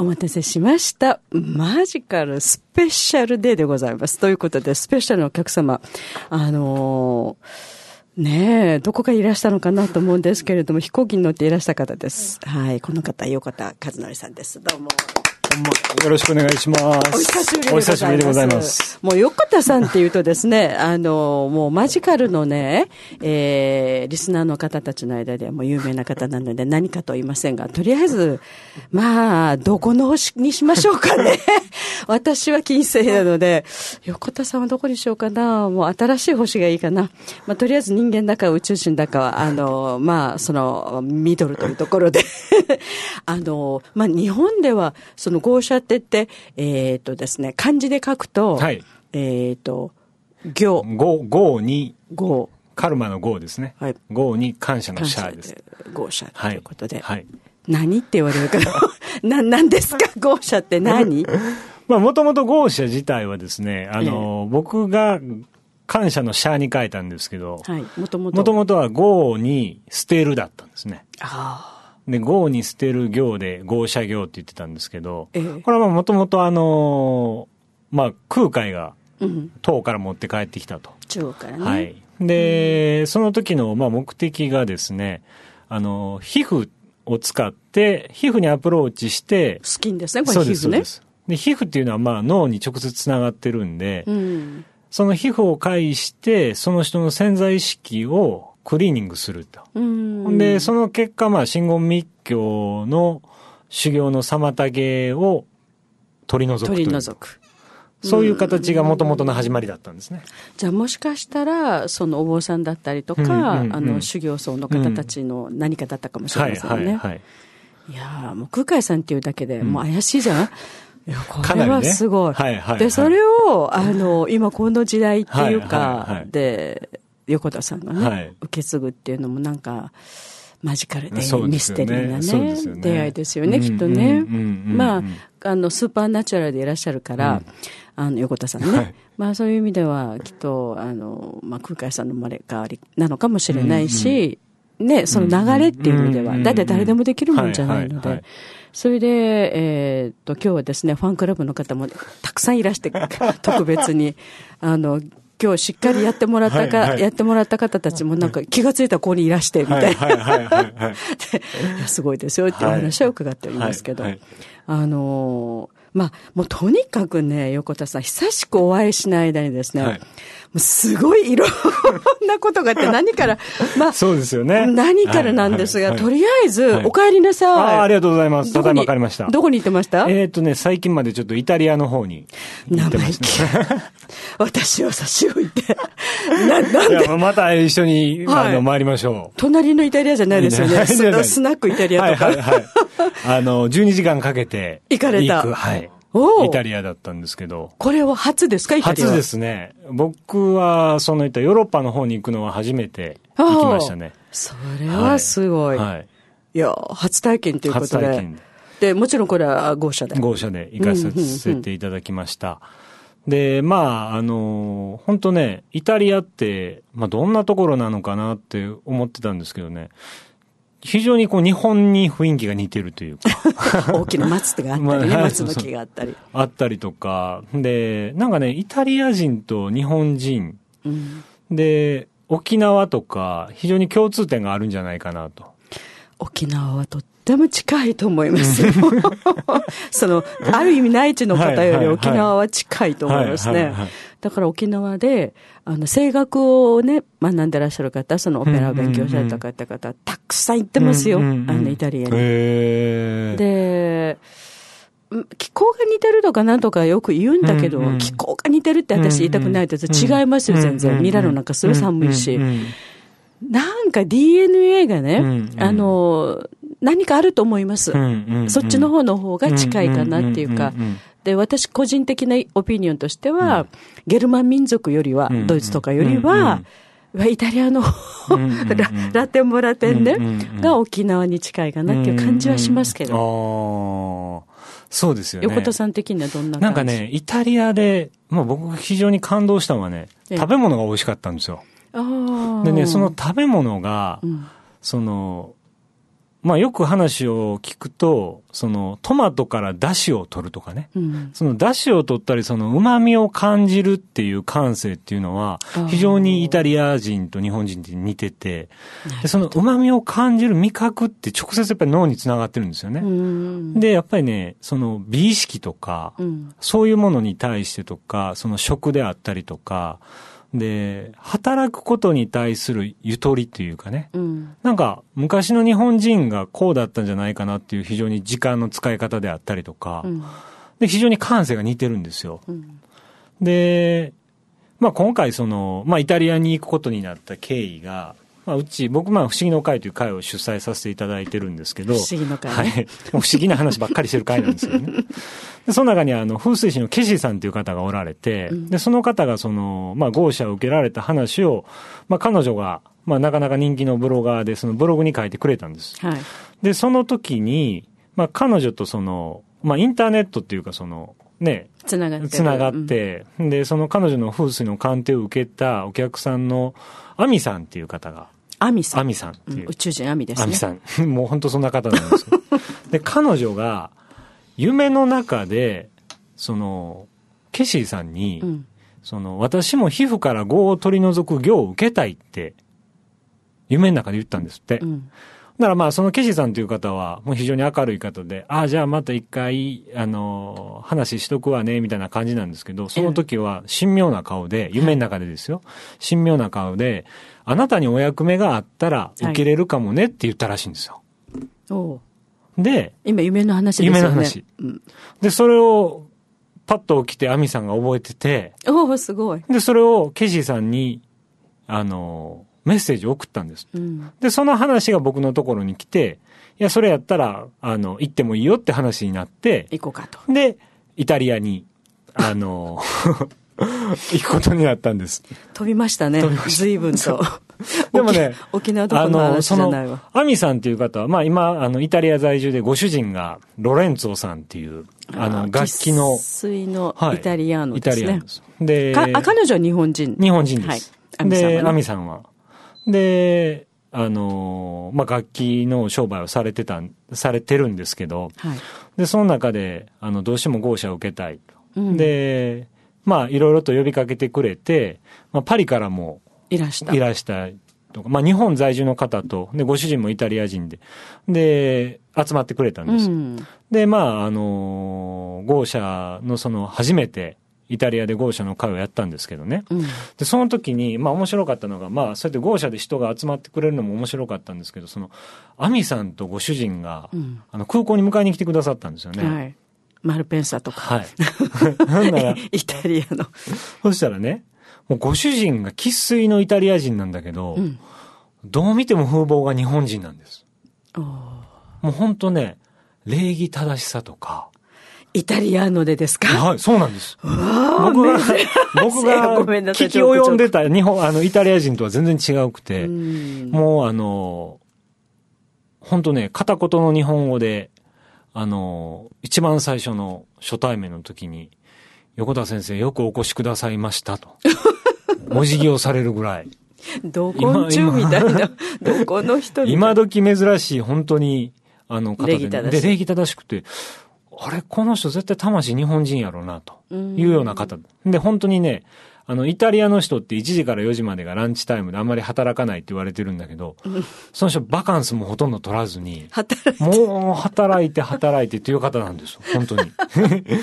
お待たせしました。マジカルスペシャルデーでございます。ということで、スペシャルのお客様、あのーねえ、どこかいらしたのかなと思うんですけれども、飛行機に乗っていらした方です。はい。この方、横田和則さんです。どうも。よろしくお願いします。お久しぶりでございます。お久しぶりでございます。もう横田さんっていうとですね、あの、もうマジカルのね、えー、リスナーの方たちの間ではもう有名な方なので何かと言いませんが、とりあえず、まあ、どこの星にしましょうかね。私は金星なので、横田さんはどこにしようかな。もう新しい星がいいかな。まあ、とりあえず人間だか宇宙人だかは、あの、まあ、その、ミドルというところで、あの、まあ、日本では、その合社って言って、えっ、とですね、漢字で書くと、はい。えっ、と、行、ゴー、ゴーに、合、カルマのゴーですね。はいに感謝のシャーです。で合社とはいいうことで、はい。何って言われるから、な、何ですか？合社って何？まあ、もともとゴー社自体はですね、あの、僕が感謝のシャーに書いたんですけど、はい、もともと。もともとはゴーに捨てるだったんですね。あで、ゴーに捨てる行で、ゴー社行って言ってたんですけど、ええこれはもともとあのまあ、空海が唐から持って帰ってきたと。中国からね。はい。で、その時の、まあ、目的がですね、あの、皮膚を使って、皮膚にアプローチして、スキンですね、こそうです、れ皮膚ねそうで。す。で、皮膚っていうのは、まあ、脳に直接つながってるんで、うん。その皮膚を介して、その人の潜在意識をクリーニングすると。で、その結果、まあ、真言密教の修行の妨げを取り除くと取いう。り除く。そういう形が元々の始まりだったんですね。じゃあもしかしたら、そのお坊さんだったりとか、うんうんうんあの、修行僧の方たちの何かだったかもしれはい、ませんね。はい、はい。いやーもう空海さんっていうだけで、もう怪しいじゃん。いや、これはすごい。はいはいはいで、それを、あの、今この時代っていうはいはいかは、いで、横田さんがね、はい。受け継ぐっていうのもなんか、マジカルでミステリーなねね、出会いですよね、うんきっとね。うんうんうんうん。まあ、あの、スーパーナチュラルでいらっしゃるから、あの、横田さんね。はい。まあ、そういう意味では、きっと、あの、まあ、空海さんの生まれ変わりなのかもしれないし、ね、その流れっていう意味では、うんうん。だって誰でもできるもんじゃないのではいはいはい、それで、えーっと、今日はですね、ファンクラブの方もたくさんいらして、特別に、あの、今日しっかりやってもらったか、はいはいやってもらった方たちもなんか気がついたらここにいらして、みたいな。すごいですよっていう話は伺っておりますけど、あのーまあ、もうとにかくね、横田さん、久しくお会いしない間にですね、はいもうすごいいろんなことがあって、何から、まあ、そうですよね。何からなんですが、はいはいとりあえず、はいお帰りなさい。ああ、ありがとうございます。ただいまわかりました。どこに行ってました？えっとね、最近までちょっとイタリアの方に行ってましたね。私を差し置いて。な、なんいでや、また一緒に、はいあの、参りましょう。隣のイタリアじゃないですよね。ススナックイタリアとか。はいはいはい。あの、12時間かけて。行かれた行くはい。イタリアだったんですけど。これは初ですかイタリアは？初ですね。僕は、そのいったヨーロッパの方に行くのは初めて行きましたね。それはすごい。はい。いや、初体験ということで初体験。で、もちろんこれは号車で。号車で行かせていただきました。で、まあ、あの、本当ね、イタリアって、まあ、どんなところなのかなって思ってたんですけどね、非常にこう、日本に雰囲気が似てるというか、大きな松があったりね、松の木があったり。あったりとか、で、なんかね、イタリア人と日本人、うんで、沖縄とか、非常に共通点があるんじゃないかなと。沖縄はとっても近いと思いますよ。その、ある意味内地の方よりはいはいはい沖縄は近いと思いますねはいはいはい。だから沖縄で、あの、声楽をね、学んでらっしゃる方、そのオペラを勉強された方々、たくさん行ってますよ。あうんうんうんの、イタリアに。で、うん気候が似てるとかなんとかよく言うんだけど、うんうん気候が似てるって私言いたくないです。違いますよ、全然。ミラノなんかすごい寒いしうん。うんうんなんか DNA がね、うんうんあの、何かあると思います。うんうんうんそっちの方の方が近いかなっていうかんんんん。で、私個人的なオピニオンとしては、ゲルマン民族よりは、うん。ドイツとかよりは、イタリアのララテンもラテンね、うん。うん。うん。が沖縄に近いかなっていう感じはしますけど。そうですよね。横田さん的にはどんな感じ？なんかね、イタリアで、まあ僕非常に感動したのはね、ええ。食べ物が美味しかったんですよ。でね、その食べ物がう、ん、その、まあよく話を聞くと、そのトマトから出汁を取るとかね。うん。その出汁を取ったり、その旨味を感じるっていう感性っていうのは非常にイタリア人と日本人って似てて、でその旨味を感じる味覚って直接やっぱり脳につながってるんですよね。うん。で、やっぱりね、その美意識とか、うん。そういうものに対してとか、その食であったりとか、で、働くことに対するゆとりっていうかね、うん。なんか昔の日本人がこうだったんじゃないかなっていう非常に時間の使い方であったりとか、うん。で、非常に感性が似てるんですよ。うん。で、まあ今回その、まあイタリアに行くことになった経緯が、まあうち、僕まあ不思議の会という会を主催させていただいてるんですけど、不思議の会ねはい。不思議な話ばっかりしてる会なんですよね。でその中にあの、風水師のケシーさんという方がおられて、で、その方がその、まあ合社を受けられた話を、まあ彼女が、まあなかなか人気のブロガーで、そのブログに書いてくれたんです。はい。で、その時に、まあ彼女とその、まあインターネットっていうかその、ね、つながってる。つながって、で、その彼女の風水の鑑定を受けたお客さんのアミさんっていう方が、アミさん。アミさんっていううん宇宙人アミですね。アミさん。もう本当そんな方なんですよ。で、彼女が、夢の中で、その、ケシーさんに、うん。その、私も皮膚から業を取り除く業を受けたいって、夢の中で言ったんですって。うん。だからまあ、そのケシーさんという方は、もう非常に明るい方で、ああ、じゃあまた一回、あの、話しとくわね、みたいな感じなんですけど、その時は神妙な顔で、夢の中でですよ、神妙な顔で、あなたにお役目があったら受けれるかもねって言ったらしいんですよ。おうで、今夢の話ですよね。夢の話うん。で、それを、パッと起きて、アミさんが覚えてて、おおすごい。で、それをケシーさんに、あの、メッセージを送ったんです。うん。で、その話が僕のところに来て、いや、それやったら、あの、行ってもいいよって話になって、行こうかと。で、イタリアに、あの、行くことになったんです。飛びましたね。飛びました随分と。でもね、沖沖縄どこの話じゃないわ。アミさんっていう方は、まあ今、あの、イタリア在住でご主人がロレンツォさんっていう、あの、楽器の、生粋のはいイタリアーノイですねタリアンで。す。で、彼女は日本人。日本人です。はい。アミさんはねで、アミさんは。で、あの、まあ、楽器の商売をされてたん、されてるんですけど、はい。で、その中で、あの、どうしても合社を受けたいと。うんで、まあ、いろいろと呼びかけてくれて、まあ、パリからもいらした。いらしたとか、まあ、日本在住の方と、で、ご主人もイタリア人で、で、集まってくれたんうです。ん。で、まあ、あの、合社のその、初めて、イタリアで合社の会をやったんですけどね。うん。で、その時に、まあ面白かったのが、まあそうやって合社で人が集まってくれるのも面白かったんですけど、その、アミさんとご主人が、うんあの、空港に迎えに来てくださったんですよね。はい。マルペンサとか。はい。なんなら、イタリアの。そしたらね、もうご主人が生粋のイタリア人なんだけど、うん。どう見ても風貌が日本人なんです。もう本当ね、礼儀正しさとか。イタリアーノでですか？はい、そうなんです。わ僕が僕が 聞き及んでた日本、あの、イタリア人とは全然違うくて、うんもうあの、本当ね、片言の日本語で、あの、一番最初の初対面の時に、横田先生よくお越しくださいましたと。お辞儀をされるぐらい。どこんちゅうみたいな。どこの人。今時珍しい、本当に、あの方で、で、礼儀正しくて、あれ、この人絶対魂日本人やろうな、というような方。で、本当にね、あの、イタリアの人って1時から4時までがランチタイムであんまり働かないって言われてるんだけど、その人バカンスもほとんど取らずに、もう働いて働いてっていう方なんですよ、本当に。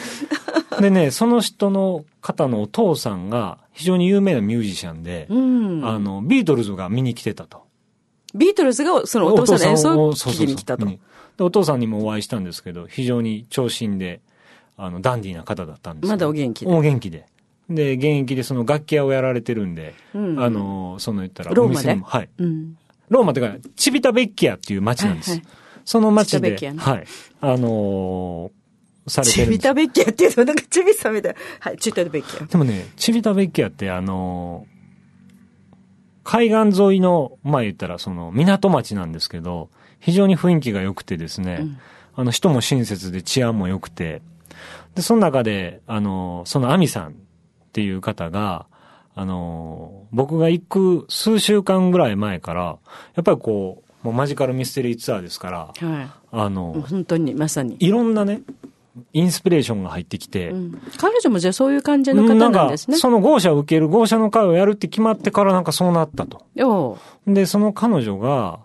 でね、その人の方のお父さんが非常に有名なミュージシャンで、うん。あの、ビートルズが見に来てたと。ビートルズがそのお父さんの演奏をそうそうそう聞きに来たと。うんで、お父さんにもお会いしたんですけど、非常に長身で、あの、ダンディーな方だったんですよまだお元気でお元気で。で、現役でその楽器屋をやられてるんで、うんあの、その言ったら、ローマで？はい。うん。ローマってか、チビタベッキアっていう街なんです。はいはいその街で、チビタベッキアねはい。あのーされてチるんですビタベッキアっていうと、なんかチビさんみたいな。はい、チビタベッキア。でもね、チビタベッキアってあのー海岸沿いの、まあ言ったらその港町なんですけど、非常に雰囲気が良くてですね、うんあの人も親切で治安も良くて、で、その中で、あのーそのアミさんっていう方が、あのー僕が行く数週間ぐらい前から、やっぱりこう、もうマジカルミステリーツアーですから、はい。あの、本当に、まさに。いろんなね、インスピレーションが入ってきて、うん彼女もじゃあそういう感じの方なんですねか、。その号車を受ける号車の会をやるって決まってからなんかそうなったと。で、その彼女が、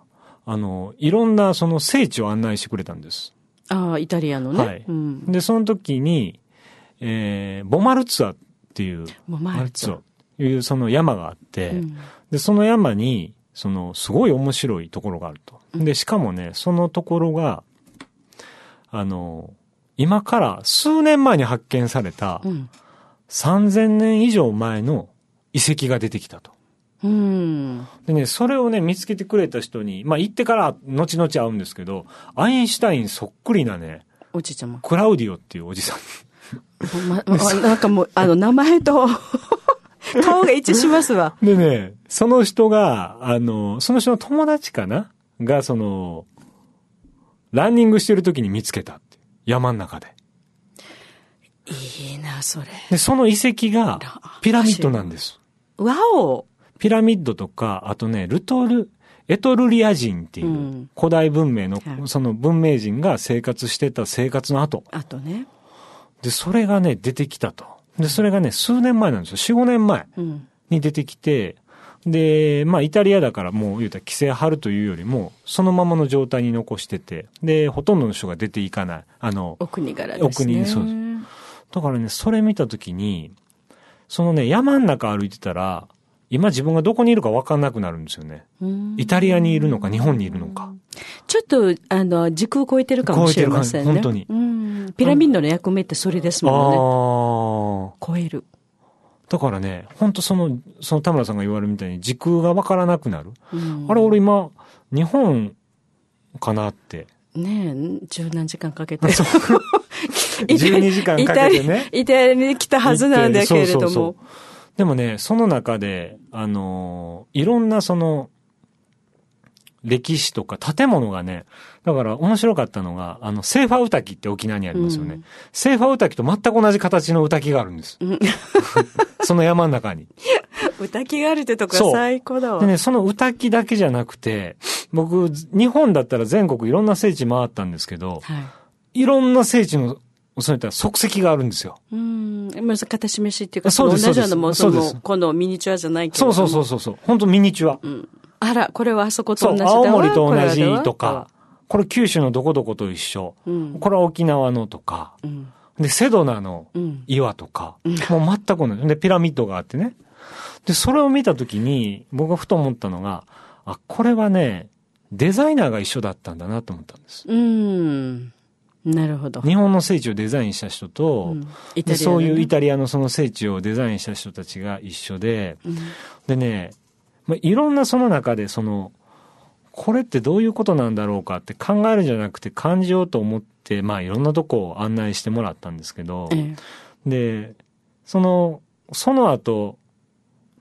あの、いろんなその聖地を案内してくれたんです。ああ、イタリアのね。はいうん。で、その時に、えー、ボマルツァっていう、もう前ツァというその山があって、うんで、その山に、その、すごい面白いところがあると。で、しかもね、そのところが、あの、今から数年前に発見されたうん。3000年以上前の遺跡が出てきたと。うん。でね、それをね、見つけてくれた人に、まあ行ってから後々会うんですけど、アインシュタインそっくりなね、おじいちゃま。クラウディオっていうおじさん。ま、ま、なんかもう、あの、名前と、顔が一致しますわ。でね、その人が、あの、その人の友達かな？が、その、ランニングしてる時に見つけたって。山の中で。いいな、それ。で、その遺跡がピラミッドなんです。わおピラミッドとか、あとね、ルトル、エトルリア人っていううん古代文明のは、いその文明人が生活してた生活の後。あとね。で、それがね、出てきたと。で、それがね、数年前なんですよ。4、5年前うん。に出てきて、で、まあ、イタリアだからもう言うたら規制張るというよりも、そのままの状態に残してて、で、ほとんどの人が出ていかない。あの、お国柄ですね。お国そうですだからね、それ見たときに、そのね、山ん中歩いてたら、今自分がどこにいるか分かんなくなるんですよね。うんイタリアにいるのか、日本にいるのか。ちょっと、あの、時空を超えてるかもしれませんね。超えてる感じうん。ピラミッドの役目ってそれですあもんね。あ超える。だからね、本当その、その田村さんが言われるみたいに時空が分からなくなる。うんあれ、俺今、日本かなって。ねえ、十何時間かけて。12 時間かけてね。イタリアに来たはずなんだけれども。そうそうそうでもね、その中で、あのーいろんなその、歴史とか建物がね、だから面白かったのが、あの、セーファーウタキって沖縄にありますよね。うんセーファーウタキと全く同じ形のウタキがあるんです。その山の中に。歌きがあるってとこ最高だわ。でね、そのウタキだけじゃなくて、僕、日本だったら全国いろんな聖地回ったんですけど、はい。いろんな聖地の、そういった足跡があるんですよ。うん。まず、形示しっていうか、そうです同じようなものそうです、このミニチュアじゃないけれども。そうそうそうそうそう。本当ミニチュア。うん。あら、これはあそこと同じだわ青森と同じとか、これ九州のどこどこと一緒。うん。これは沖縄のとか、うん。で、セドナのうん。岩とか、もう全く同じ。で、ピラミッドがあってね。で、それを見たときに、僕がふと思ったのが、あ、これはね、デザイナーが一緒だったんだなと思ったんです。うん。なるほど。日本の聖地をデザインした人と、うん。ね。でそういうイタリアのその聖地をデザインした人たちが一緒で、うん。でね、まあ、いろんなその中でその、これってどういうことなんだろうかって考えるんじゃなくて感じようと思って、まあいろんなとこを案内してもらったんですけど、え。で、その、その後、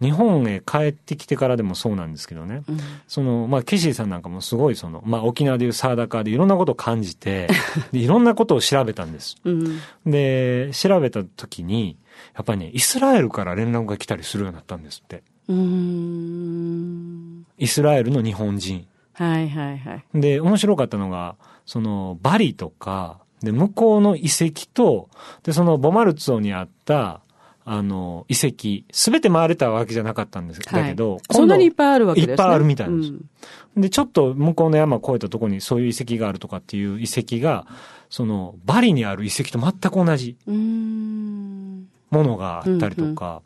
日本へ帰ってきてからでもそうなんですけどね。えうんその、まあ、ケシーさんなんかもすごいその、まあ、沖縄でいうサーダカーでいろんなことを感じて、でいろんなことを調べたんです。うん。で、調べた時に、やっぱりね、イスラエルから連絡が来たりするようになったんですって。イスラエルの日本人。はいはいはい。で、面白かったのが、その、バリとか、で、向こうの遺跡と、で、そのボマルツォにあった、あの、遺跡、すべて回れたわけじゃなかったんです、だけど、はい、そんなにいっぱいあるわけですね。いっぱいあるみたいなんですうんで、ちょっと向こうの山を越えたところにそういう遺跡があるとかっていう遺跡が、その、バリにある遺跡と全く同じ。ものがあったりとか、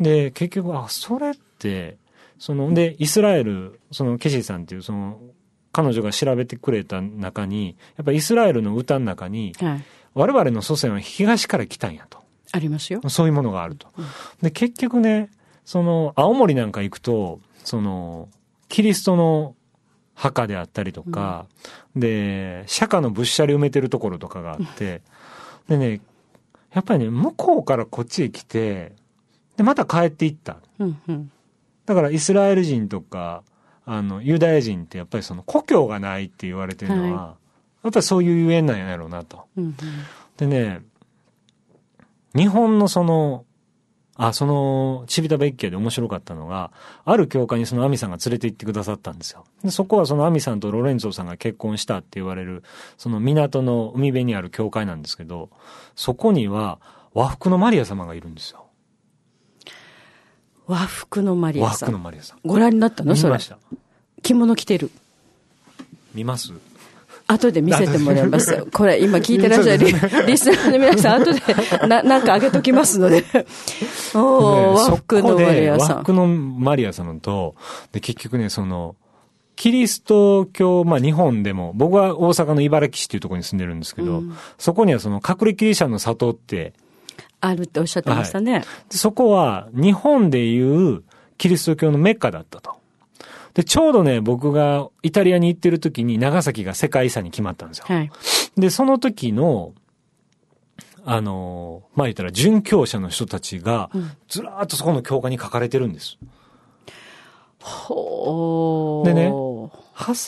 で、結局、あ、それって、その、で、イスラエル、その、ケシーさんっていう、その、彼女が調べてくれた中に、やっぱりイスラエルの歌の中に、はい。我々の祖先は東から来たんやと。ありますよ。そういうものがあると。で、結局ね、その、青森なんか行くと、その、キリストの墓であったりとか、で、釈迦の仏舎で埋めてるところとかがあって、でね、やっぱりね、向こうからこっちへ来て、で、また帰っていった。うんうん。だからイスラエル人とか、あの、ユダヤ人ってやっぱりその故郷がないって言われてるのは、はやっぱりそういうゆえんなんやろうなと。うんうん。でね、日本のその、あ、その、チビタベッキアで面白かったのが、ある教会にそのアミさんが連れて行ってくださったんですよ。でそこはそのアミさんとロレンツォさんが結婚したって言われる、その港の海辺にある教会なんですけど、そこには和服のマリア様がいるんですよ。和服のマリア和さん。服のマリアさん。ご覧になったの？それ見ま。した。着物着てる。見ます？後で見せてもらいます。これ、今聞いてらっしゃるリリスナーの皆さん、後で な、なんかあげときますので。おー、和服のマリアさん。和服のマリア様と、で、結局ね、その、キリスト教、まあ日本でも、僕は大阪の茨城市っていうところに住んでるんですけど、そこにはその隠れキリシャンの里って、あるっておっしゃってましたね。でそこは日本でいうキリスト教のメッカだったと。で、ちょうどね、僕がイタリアに行ってる時に長崎が世界遺産に決まったんですよ。はい。で、その時の、あの、まあ言ったら殉教者の人たちが、ずらーっとそこの教科に書かれてるんです。ほー。でね長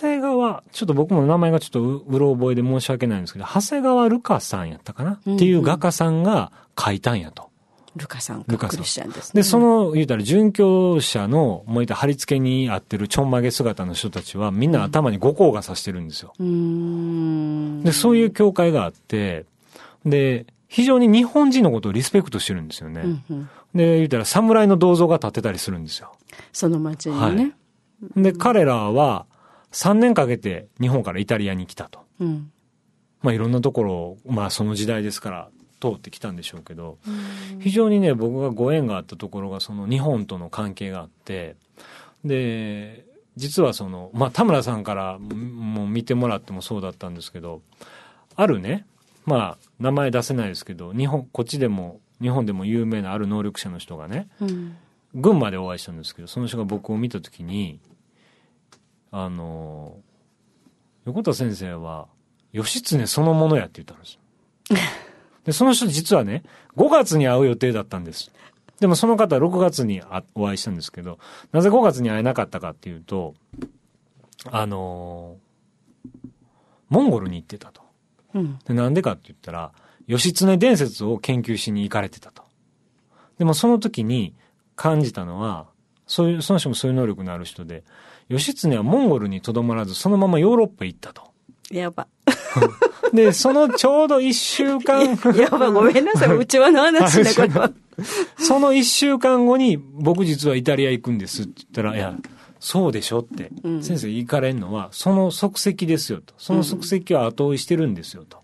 谷川、ちょっと僕も名前がちょっとううろ覚えで申し訳ないんですけど、長谷川ルカさんやったかな、っていう画家さんが書いたんやと。ルカさんルカさんですね。で、その、言うたら、殉教者の、もう言ったら貼り付けに合ってるちょんまげ姿の人たちは、みんな頭に五光がさしてるんですよ。うーん。で、そういう教会があって、で、非常に日本人のことをリスペクトしてるんですよね。うんうんで、言うたら、侍の銅像が建ってたりするんですよ。その町にはねい。で、彼らは、3年かけて日本からイタリアに来たと。うん。まあ、いろんなところを、まあ、その時代ですから、通ってきたんでしょうけど、非常にね、僕がご縁があったところが、その日本との関係があって、で、実はその、まあ、田村さんからもう見てもらってもそうだったんですけど、あるね、まあ、名前出せないですけど、日本、こっちでも、日本でも有名なある能力者の人がね、うん。群馬でお会いしたんですけど、その人が僕を見たときに、あの、横田先生は、義経そのものやって言ったんですよ。で、その人実はね、5月に会う予定だったんです。でもその方は6月にあお会いしたんですけど、なぜ5月に会えなかったかっていうと、あのモンゴルに行ってたと。うん。で、なんでかって言ったら、義経伝説を研究しに行かれてたと。でもその時に感じたのは、そういう、その人もそういう能力のある人で、義経はモンゴルにとどまらず、そのままヨーロッパへ行ったと。やば。で、そのちょうど一週間、やば、ごめんなさい。うちわの話ね、これは。その一週間後に、僕実はイタリア行くんですって言ったら、いや、そうでしょって、うん先生行かれんのは、その足跡ですよと。その足跡は後追いしてるんですよと。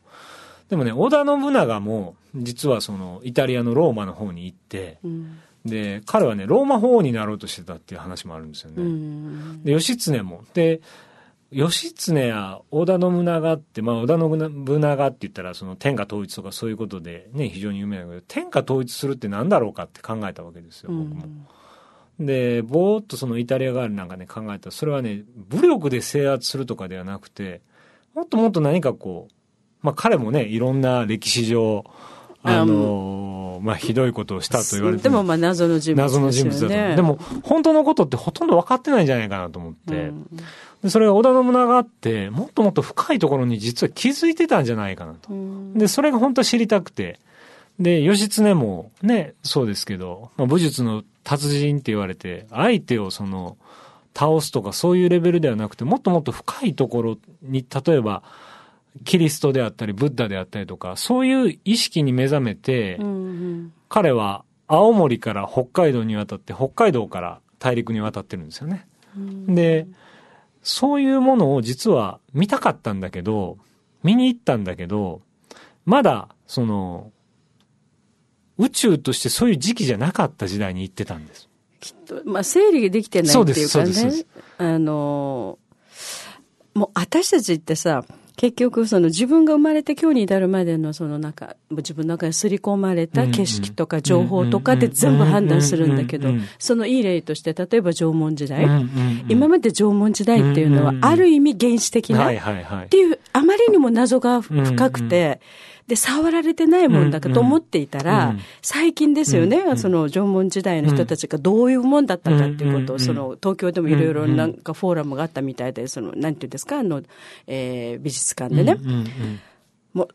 でもね、織田信長も、実はその、イタリアのローマの方に行って、うん。で、彼はね、ローマ法王になろうとしてたっていう話もあるんですよね。うん。で、義経も。で、義経や織田信長って、まあ、織田信長って言ったら、その天下統一とかそういうことでね、非常に有名だけど、天下統一するって何だろうかって考えたわけですよ、僕も。で、ぼーっとそのイタリア側なんかね、考えたら、それはね、武力で制圧するとかではなくて、もっともっと何かこう、まあ彼もね、いろんな歴史上、あのまあひどいことをしたと言われてでもまあ謎の人物ですよね。謎の人物だと思う。でも、本当のことってほとんど分かってないんじゃないかなと思って。うんでそれが織田信長って、もっともっと深いところに実は気づいてたんじゃないかなと。うんで、それが本当は知りたくて。で、義経もね、そうですけど、まあ、武術の達人って言われて、相手をその、倒すとかそういうレベルではなくて、もっともっと深いところに、例えば、キリストであったり、ブッダであったりとか、そういう意識に目覚めて、うん彼は青森から北海道に渡って、北海道から大陸に渡ってるんですよね。うんで、そういうものを実は見たかったんだけど、見に行ったんだけど、まだ、その、宇宙としてそういう時期じゃなかった時代に行ってたんです。きっと、まあ整理ができてないっていうかねす。あの、もう私たちってさ、結局その自分が生まれて今日に至るまでのそのなんか、自分の中に刷り込まれた景色とか情報とかで全部判断するんだけどそのいい例として、例えば縄文時代、今まで縄文時代っていうのはある意味原始的な、っ。ていう、あまりにも謎が深くて、で、触られてないもんだかと思っていたら、うんうん最近ですよね、うんうん。その縄文時代の人たちがどういうもんだったかっていうことを、うんうんその東京でもいろいろなんかフォーラムがあったみたいで、その、なんていうんですか、あの、えー美術館でね、うんうんうん。もう、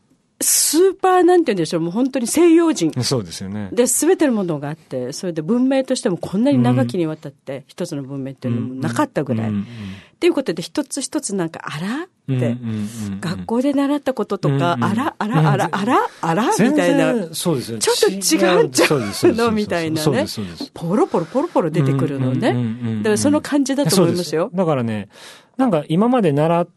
スーパーなんて言うんでしょう、もう本当に西洋人。そうですよね。で、すべてのものがあって、それで文明としてもこんなに長きにわたって一つの文明っていうのもなかったぐらい。うんうんっていうことで一つ一つなんか、あら？って、学校で習ったこととか、あら、あら、あら、あら、あら、み全たいな。然そうです。ちょっと違うんちゃう。のみたいなね。ポロポロポロポロ出てくるのね。だからその感じだと思いますよ。だからね、なんか今まで習っ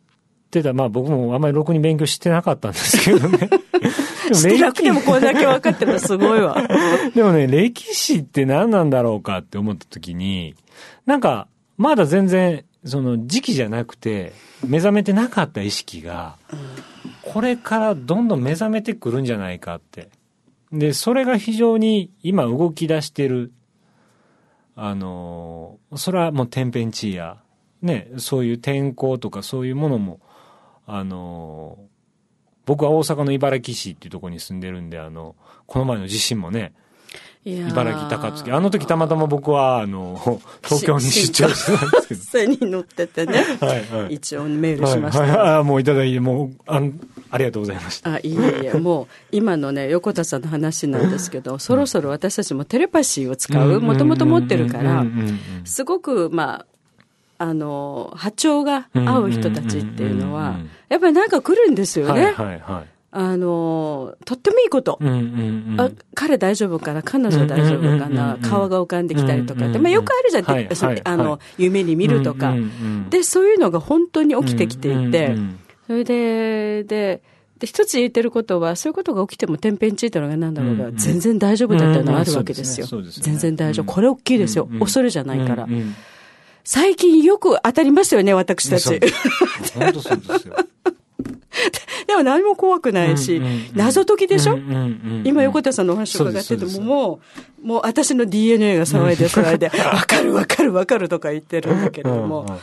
てた、まあ僕もあんまりろくに勉強してなかったんですけどね。してなくてもこれだけ分かってるのすごいわ。でもね、歴史って何なんだろうかって思った時に、なんか、まだ全然、その時期じゃなくて、目覚めてなかった意識が、これからどんどん目覚めてくるんじゃないかって。で、それが非常に今動き出してる。あの、それはもう天変地異や、ね、そういう天候とかそういうものも、あの、僕は大阪の茨城市っていうところに住んでるんで、あの、この前の地震もね、茨城高槻。あの時たまたま僕は、あの、東京に出張してたんですけど。背に乗っててね。はいはい。一応メールしました。はいはい、あもういただいて、もう、あの、ありがとうございました。あ、いえいえ、もう、今のね、横田さんの話なんですけど、そろそろ私たちもテレパシーを使う、もともと持ってるからすごく、まあ、あの、波長が合う人たちっていうのはやっぱりなんか来るんですよね。はいはいはい。あの、とってもいいこと。うんうんうん。あ彼大丈夫かな？彼女大丈夫かな？うん顔が浮かんできたりとかって。まあよくあるじゃん、はいはいあのはい、夢に見るとかうんうんうん。で、そういうのが本当に起きてきていてうんうんうん、それで、で、で、一つ言ってることは、そういうことが起きても天変地異とのが何だろうが、うんうん全然大丈夫だっていうのはあるわけですようんうんそうですねそうですね全然大丈夫。うんこれ大きいですようんうん。恐れじゃないからうん。うん最近よく当たりますよね、私たち。本当そうですよ。でも何も怖くないしうんうんうん、謎解きでしょ？うんうんうん今横田さんのお話を伺ってても、もう、もう私の DNA が騒いで騒いで、わかるわかるわかるとか言ってるんだけれども。うんうん、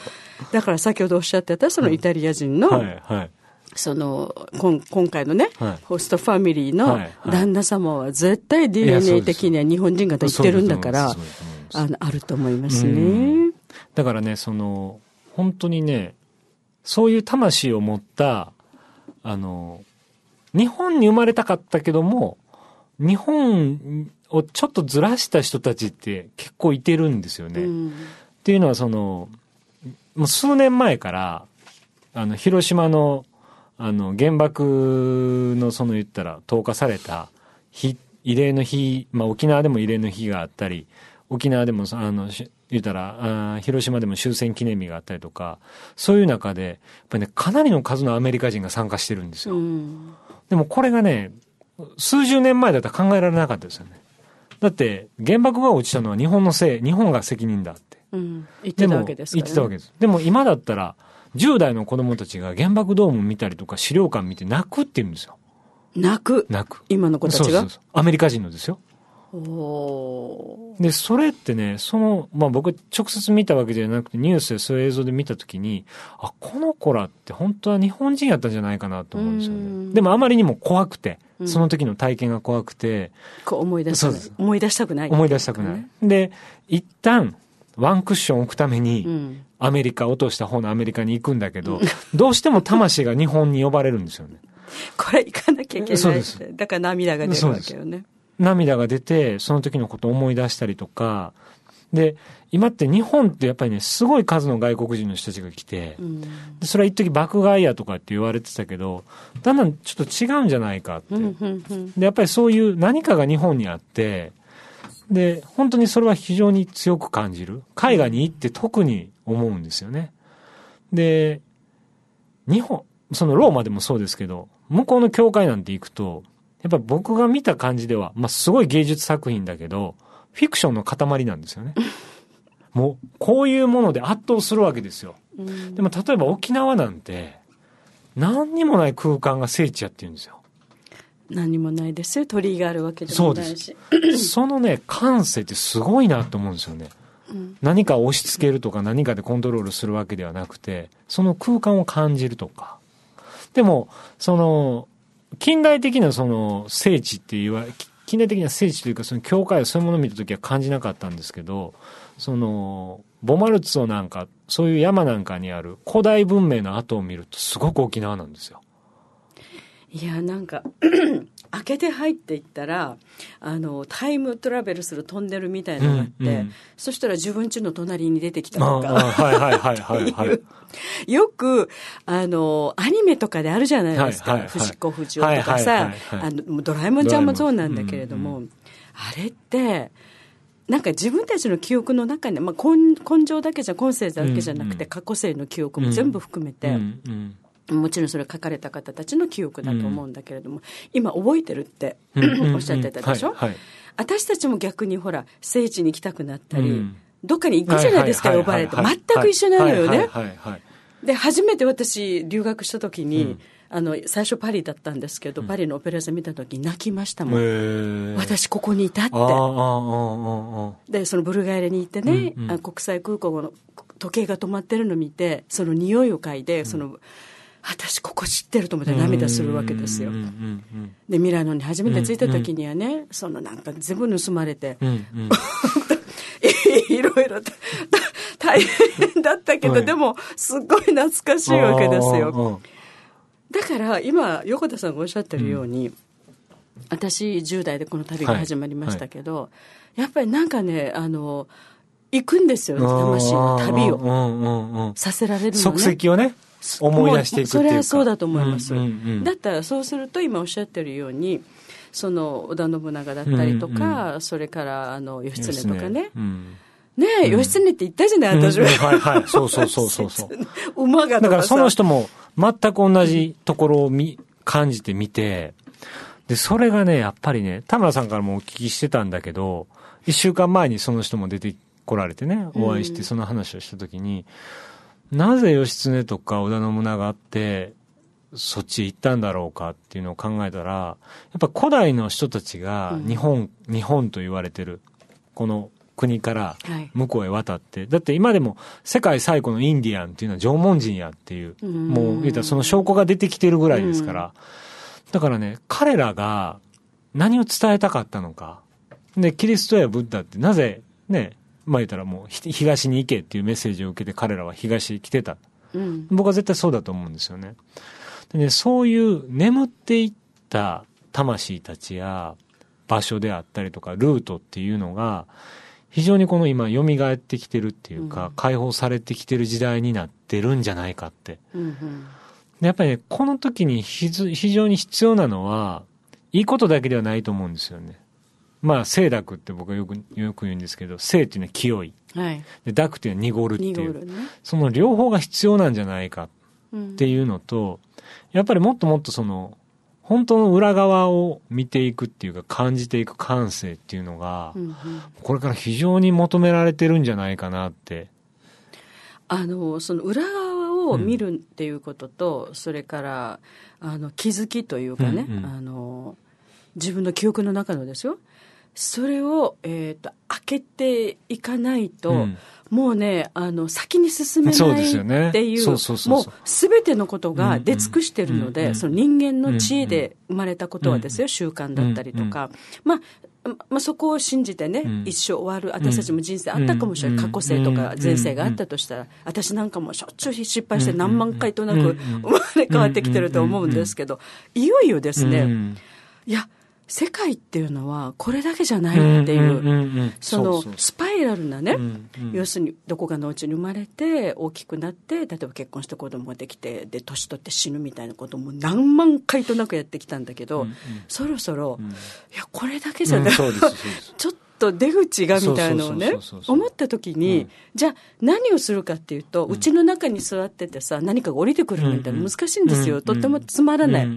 だから先ほどおっしゃってた、そのイタリア人の、はいはい。その、今今回のね、はい。ホストファミリーの旦那様は絶対 DNA 的には日本人方言ってるんだからあの、あると思いますうねん。だからね、その、本当にね、そういう魂を持った、あの、日本に生まれたかったけども、日本をちょっとずらした人たちって結構いてるんですよね。うんっていうのはその、もう数年前から、あの、広島の、あの、原爆のその言ったら投下された日、慰霊の日、まあ沖縄でも慰霊の日があったり、沖縄でもあの、言ったら、広島でも終戦記念日があったりとか、そういう中で、やっぱりね、かなりの数のアメリカ人が参加してるんですよ。うんでもこれがね、数十年前だったら考えられなかったですよね。だって、原爆が落ちたのは日本のせい、日本が責任だって。うん言ってたわけですね。言ってたわけです。でも今だったら、10代の子供たちが原爆ドーム見たりとか資料館見て泣くって言うんですよ。泣く。泣く。今の子たちが？そうそうそうアメリカ人のですよ。で、それってね、その、まあ僕直接見たわけじゃなくてニュースでそういう映像で見たときに、あ、この子らって本当は日本人やったんじゃないかなと思うんですようんね。でもあまりにも怖くてう、んその時の体験が怖くて、こう思い出したくない思い出したくない。思い出したくない。で、一旦、ワンクッション置くために、うん。アメリカ、落とした方のアメリカに行くんだけど、どうしても魂が日本に呼ばれるんですよね。これ行かなきゃいけないっそうですて。だから涙が出るわけよね。涙が出て、その時のことを思い出したりとか、で、今って日本ってやっぱりね、すごい数の外国人の人たちが来て、うん。でそれは一時爆買いやとかって言われてたけど、だんだんちょっと違うんじゃないかって。で、やっぱりそういう何かが日本にあって、で、本当にそれは非常に強く感じる。海外に行って特に思うんですよね。で、日本、そのローマでもそうですけど、向こうの教会なんて行くと、やっぱ僕が見た感じでは、まあすごい芸術作品だけど、フィクションの塊なんですよね。もう、こういうもので圧倒するわけですよ。うんでも例えば沖縄なんて、何にもない空間が聖地やって言うんですよ。何もないですよ。鳥居があるわけでそうでもないしす。そのね、感性ってすごいなと思うんですよね。うん何かを押し付けるとか何かでコントロールするわけではなくて、その空間を感じるとか。でも、その、近代的なその聖地って言わ、近代的な聖地というかその教会をそういうものを見た時は感じなかったんですけど、その、ボマルツォなんか、そういう山なんかにある古代文明の跡を見るとすごく沖縄なんですよ。いやなんか開けて入っていったらあのタイムトラベルするトンネルみたいなのがあって、うんうん、そしたら自分家の隣に出てきたとか。よくあのアニメとかであるじゃないですか、藤子不二雄とかさ、ドラえもんちゃんもそうなんだけれども、うんうん、あれってなんか自分たちの記憶の中に、まあ、根根性だけじゃ今世だけじゃなくて、過去世の記憶も全部含めて、うんうんもちろんそれは書かれた方たちの記憶だと思うんだけれども、うん、今覚えてるっておっしゃってたでしょ、はい。はい、私たちも逆にほら聖地に行きたくなったり、うん、どっかに行くじゃないですか、呼ばれて全く一緒なのよね、で初めて私留学した時に、うん。あの最初パリだったんですけど、パリのオペラ座見た時泣きましたもん、私ここにいたって。でそのブルガリアに行ってね、うんうん、国際空港の時計が止まってるの見てその匂いを嗅いでその、私ここ知ってると思って涙するわけですよ。でミラノに初めて着いた時にはね、そのなんか全部盗まれて、いろいろ大変だったけど、でもすっごい懐かしいわけですよ。だから今横田さんがおっしゃってるように、私10代でこの旅が始まりましたけど、やっぱりなんかねあの行くんですよ魂の旅をさせられるのね。足跡をね思い出していくっていうか。それはそうだと思います、うんうんうん、だったらそうすると今おっしゃってるようにその織田信長だったりとか、うんうん、それからあの義経とかね、ねえ、義経って言ったじゃない、私。は。はいはい。そうそうそうそうそう。馬がだからその人も全く同じところを見、感じてみて、で、それがね、やっぱりね、田村さんからもお聞きしてたんだけど、一週間前にその人も出てこられてね、お会いしてその話をしたときに、なぜ義経とか織田信長って、そっち行ったんだろうかっていうのを考えたら、やっぱ古代の人たちが日本、うん、日本と言われてる、この国から向こうへ渡って、はい、だって今でも世界最古のインディアンっていうのは縄文人やっていう、うもう言ったらその証拠が出てきてるぐらいですから、だからね、彼らが何を伝えたかったのか、で、キリストやブッダってなぜね、まあ言ったらもう東に行けっていうメッセージを受けて彼らは東に来てた。うん、僕は絶対そうだと思うんですよね。でね、そういう眠っていった魂たちや場所であったりとかルートっていうのが非常にこの今蘇ってきてるっていうか、うん、解放されてきてる時代になってるんじゃないかって。うんうん、でやっぱりね、この時に非常に必要なのは、いいことだけではないと思うんですよね。まあ、清濁って僕はよくよく言うんですけど、清っていうのは清い。はい、で濁っていうのは濁るっていう、ね、その両方が必要なんじゃないかっていうのと、うん、やっぱりもっともっとその、本当の裏側を見ていくっていうか感じていく感性っていうのが、うんうん、これから非常に求められてるんじゃないかなって。あの、その裏側を見るっていうことと、うん、それから、あの、気づきというかね、うんうん、あの、自分の記憶の中のですよ。それを、えーと、開けていかないと、うん、もうねあの先に進めないっていうもうすべてのことが出尽くしてるので、うんうん、その人間の知恵で生まれたことはですよ、習慣だったりとか、まあまあ、そこを信じてね、うん、一生終わる私たちも人生あったかもしれない、うん、過去世とか前世があったとしたら、私なんかもしょっちゅう失敗して何万回となく生まれ変わってきてると思うんですけど、いよいよですね、いや世界っていうのはこれだけじゃないっていう、そのスパイラルなね、要するにどこかのうちに生まれて大きくなって、例えば結婚して子供ができて、で、年取って死ぬみたいなことも何万回となくやってきたんだけど、そろそろ、いや、これだけじゃない、ちょっと出口がみたいのをね思った時に、うん、じゃあ何をするかっていうと、うちの中に座っててさ何かが降りてくるみたいな難しいんですよ、とってもつまらない、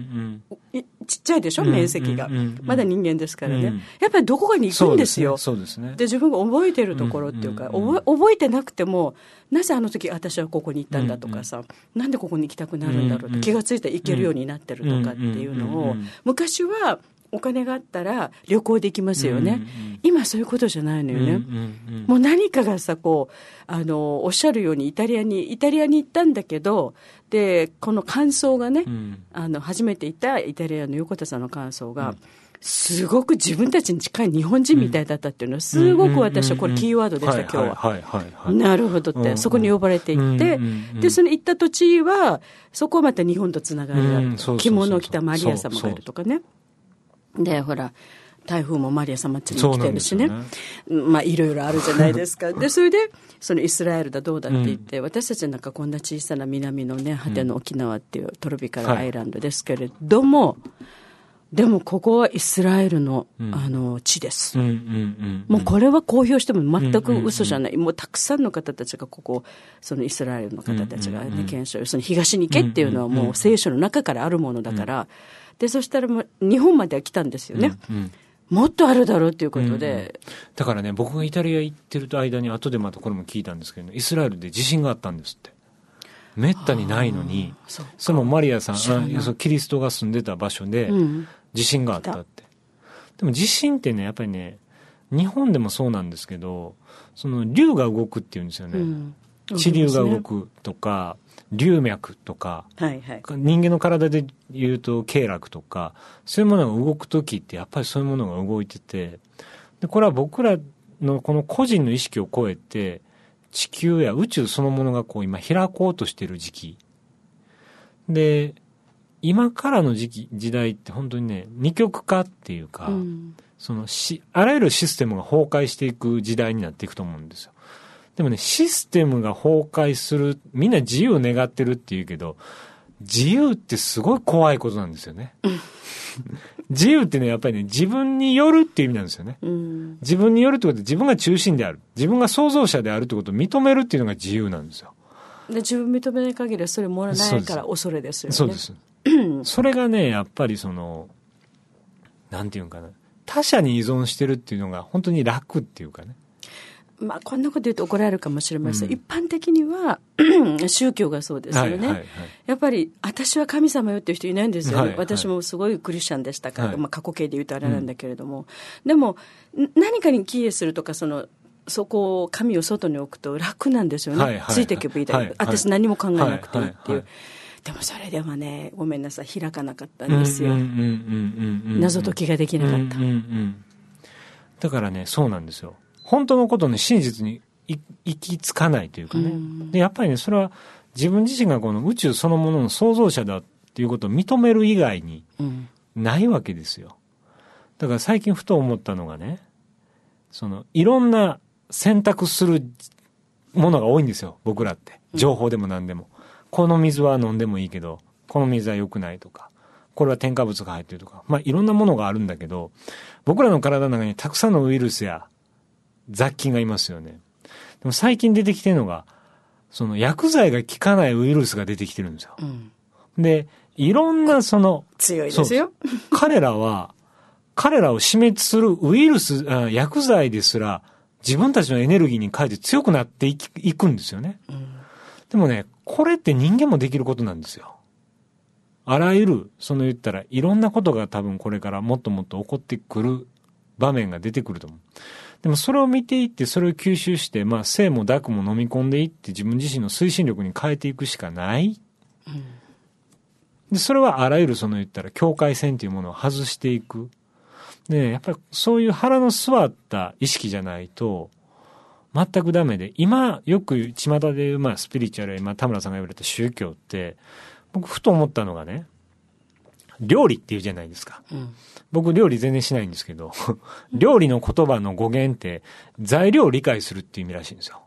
ちっちゃいでしょ？面積が、まだ人間ですからね、やっぱりどこかに行くんですよ。そうですね。で自分が覚えてるところっていうか、覚えてなくてもなぜあの時私はここに行ったんだとかさ、なんでここに行きたくなるんだろうって気が付いたら行けるようになってるとかっていうのを、昔はお金があったら旅行できますよね、うんうん、今そういうことじゃないのよね、うんうんうん、もう何かがさこうあのおっしゃるようにイタリアにイタリアに行ったんだけどでこの感想がね、うん、あの初めて行ったイタリアの横田さんの感想が、すごく自分たちに近い日本人みたいだったっていうのは、すごく私はこれキーワードでした、今日は。なるほどって、そこに呼ばれていって、で、その行った土地は、そこはまた日本とつながる、着物を着たマリア様がいるとかね。で、ほら、台風もマリア様ちに来てるしね。ね。まあ、いろいろあるじゃないですか。で、それで、そのイスラエルだどうだって言って、うん、私たちなんかこんな小さな南のね、果ての沖縄っていうトロピカルアイランドですけれども、はいでもここはイスラエルの,、あの地です、もうこれは公表しても全く嘘じゃない、もうたくさんの方たちがここ、そのイスラエルの方たちが、ね検証、その東に行けっていうのはもう聖書の中からあるものだから、でそしたらもう日本までは来たんですよね。もっとあるだろうっていうことで、うんうん、だからね、僕がイタリア行ってる間に、後でまたこれも聞いたんですけど、イスラエルで地震があったんですって。めったにないのに、そのマリアさん、キリストが住んでた場所で、地震があったって。でも地震ってね、やっぱりね、日本でもそうなんですけど、その竜が動くっていうんですよね。うん、地流が動くとか、龍脈とか、はいはい、人間の体で言うと経絡とか、そういうものが動く時ってやっぱりそういうものが動いてて、で、これは僕らのこの個人の意識を超えて、地球や宇宙そのものがこう今開こうとしてる時期。で、今からの時期、時代って本当にね、二極化っていうか、うん、そのし、あらゆるシステムが崩壊していく時代になっていくと思うんですよ。でもね、システムが崩壊する、みんな自由を願ってるって言うけど、自由ってすごい怖いことなんですよね。自由ってね、やっぱりね、自分によるっていう意味なんですよね。うん、自分によるってことで自分が中心である。自分が創造者であるってことを認めるっていうのが自由なんですよ。で自分認めない限りはそれもらないから恐れですよね。そうです。それがね、やっぱりその、なんていうかな。他者に依存してるっていうのが本当に楽っていうかね。まあ、こんなこと言うと怒られるかもしれません、うん、一般的には 宗教がそうですよね、はいはいはい、やっぱり私は神様よっていう人いないんですよね、はいはい、私もすごいクリスチャンでしたから、はい、まあ、過去形で言うとあれなんだけれども、うん、でも何かに帰依するとかそのそこを神を外に置くと楽なんですよね、はいはい、ついていけばいいだけ、はいはい、私何も考えなくていいってい。う。でもそれではね、ごめんなさい、開かなかったんですよ。謎解きができなかった。だからね、そうなんですよ。本当のことの真実に行き着かないというかね。で、やっぱりね、それは自分自身がこの宇宙そのものの創造者だっていうことを認める以外にないわけですよ。だから最近ふと思ったのがね、その、いろんな選択するものが多いんですよ、僕らって。情報でも何でも。この水は飲んでもいいけど、この水は良くないとか、これは添加物が入ってるとか、まあいろんなものがあるんだけど、僕らの体の中にたくさんのウイルスや雑菌がいますよね。でも最近出てきてるのが、その薬剤が効かないウイルスが出てきてるんですよ。うん、で、いろんなその、強いですよ。彼らは、彼らを死滅するウイルス、薬剤ですら、自分たちのエネルギーに変えて強くなっていくんですよね。うん、でもね、これって人間もできることなんですよ。あらゆる、その言ったらいろんなことが多分これからもっともっと起こってくる場面が出てくると思う。でもそれを見ていって、それを吸収して、まあ、性も濁も飲み込んでいって、自分自身の推進力に変えていくしかない。うん、で、それはあらゆるその言ったら境界線というものを外していく。で、やっぱりそういう腹の座った意識じゃないと、全くダメで、今、よく巷で言う、まあ、スピリチュアル今、田村さんが言われた宗教って、僕、ふと思ったのがね、料理って言うじゃないですか。うん、僕料理全然しないんですけど、料理の言葉の語源って材料を理解するっていう意味らしいんですよ。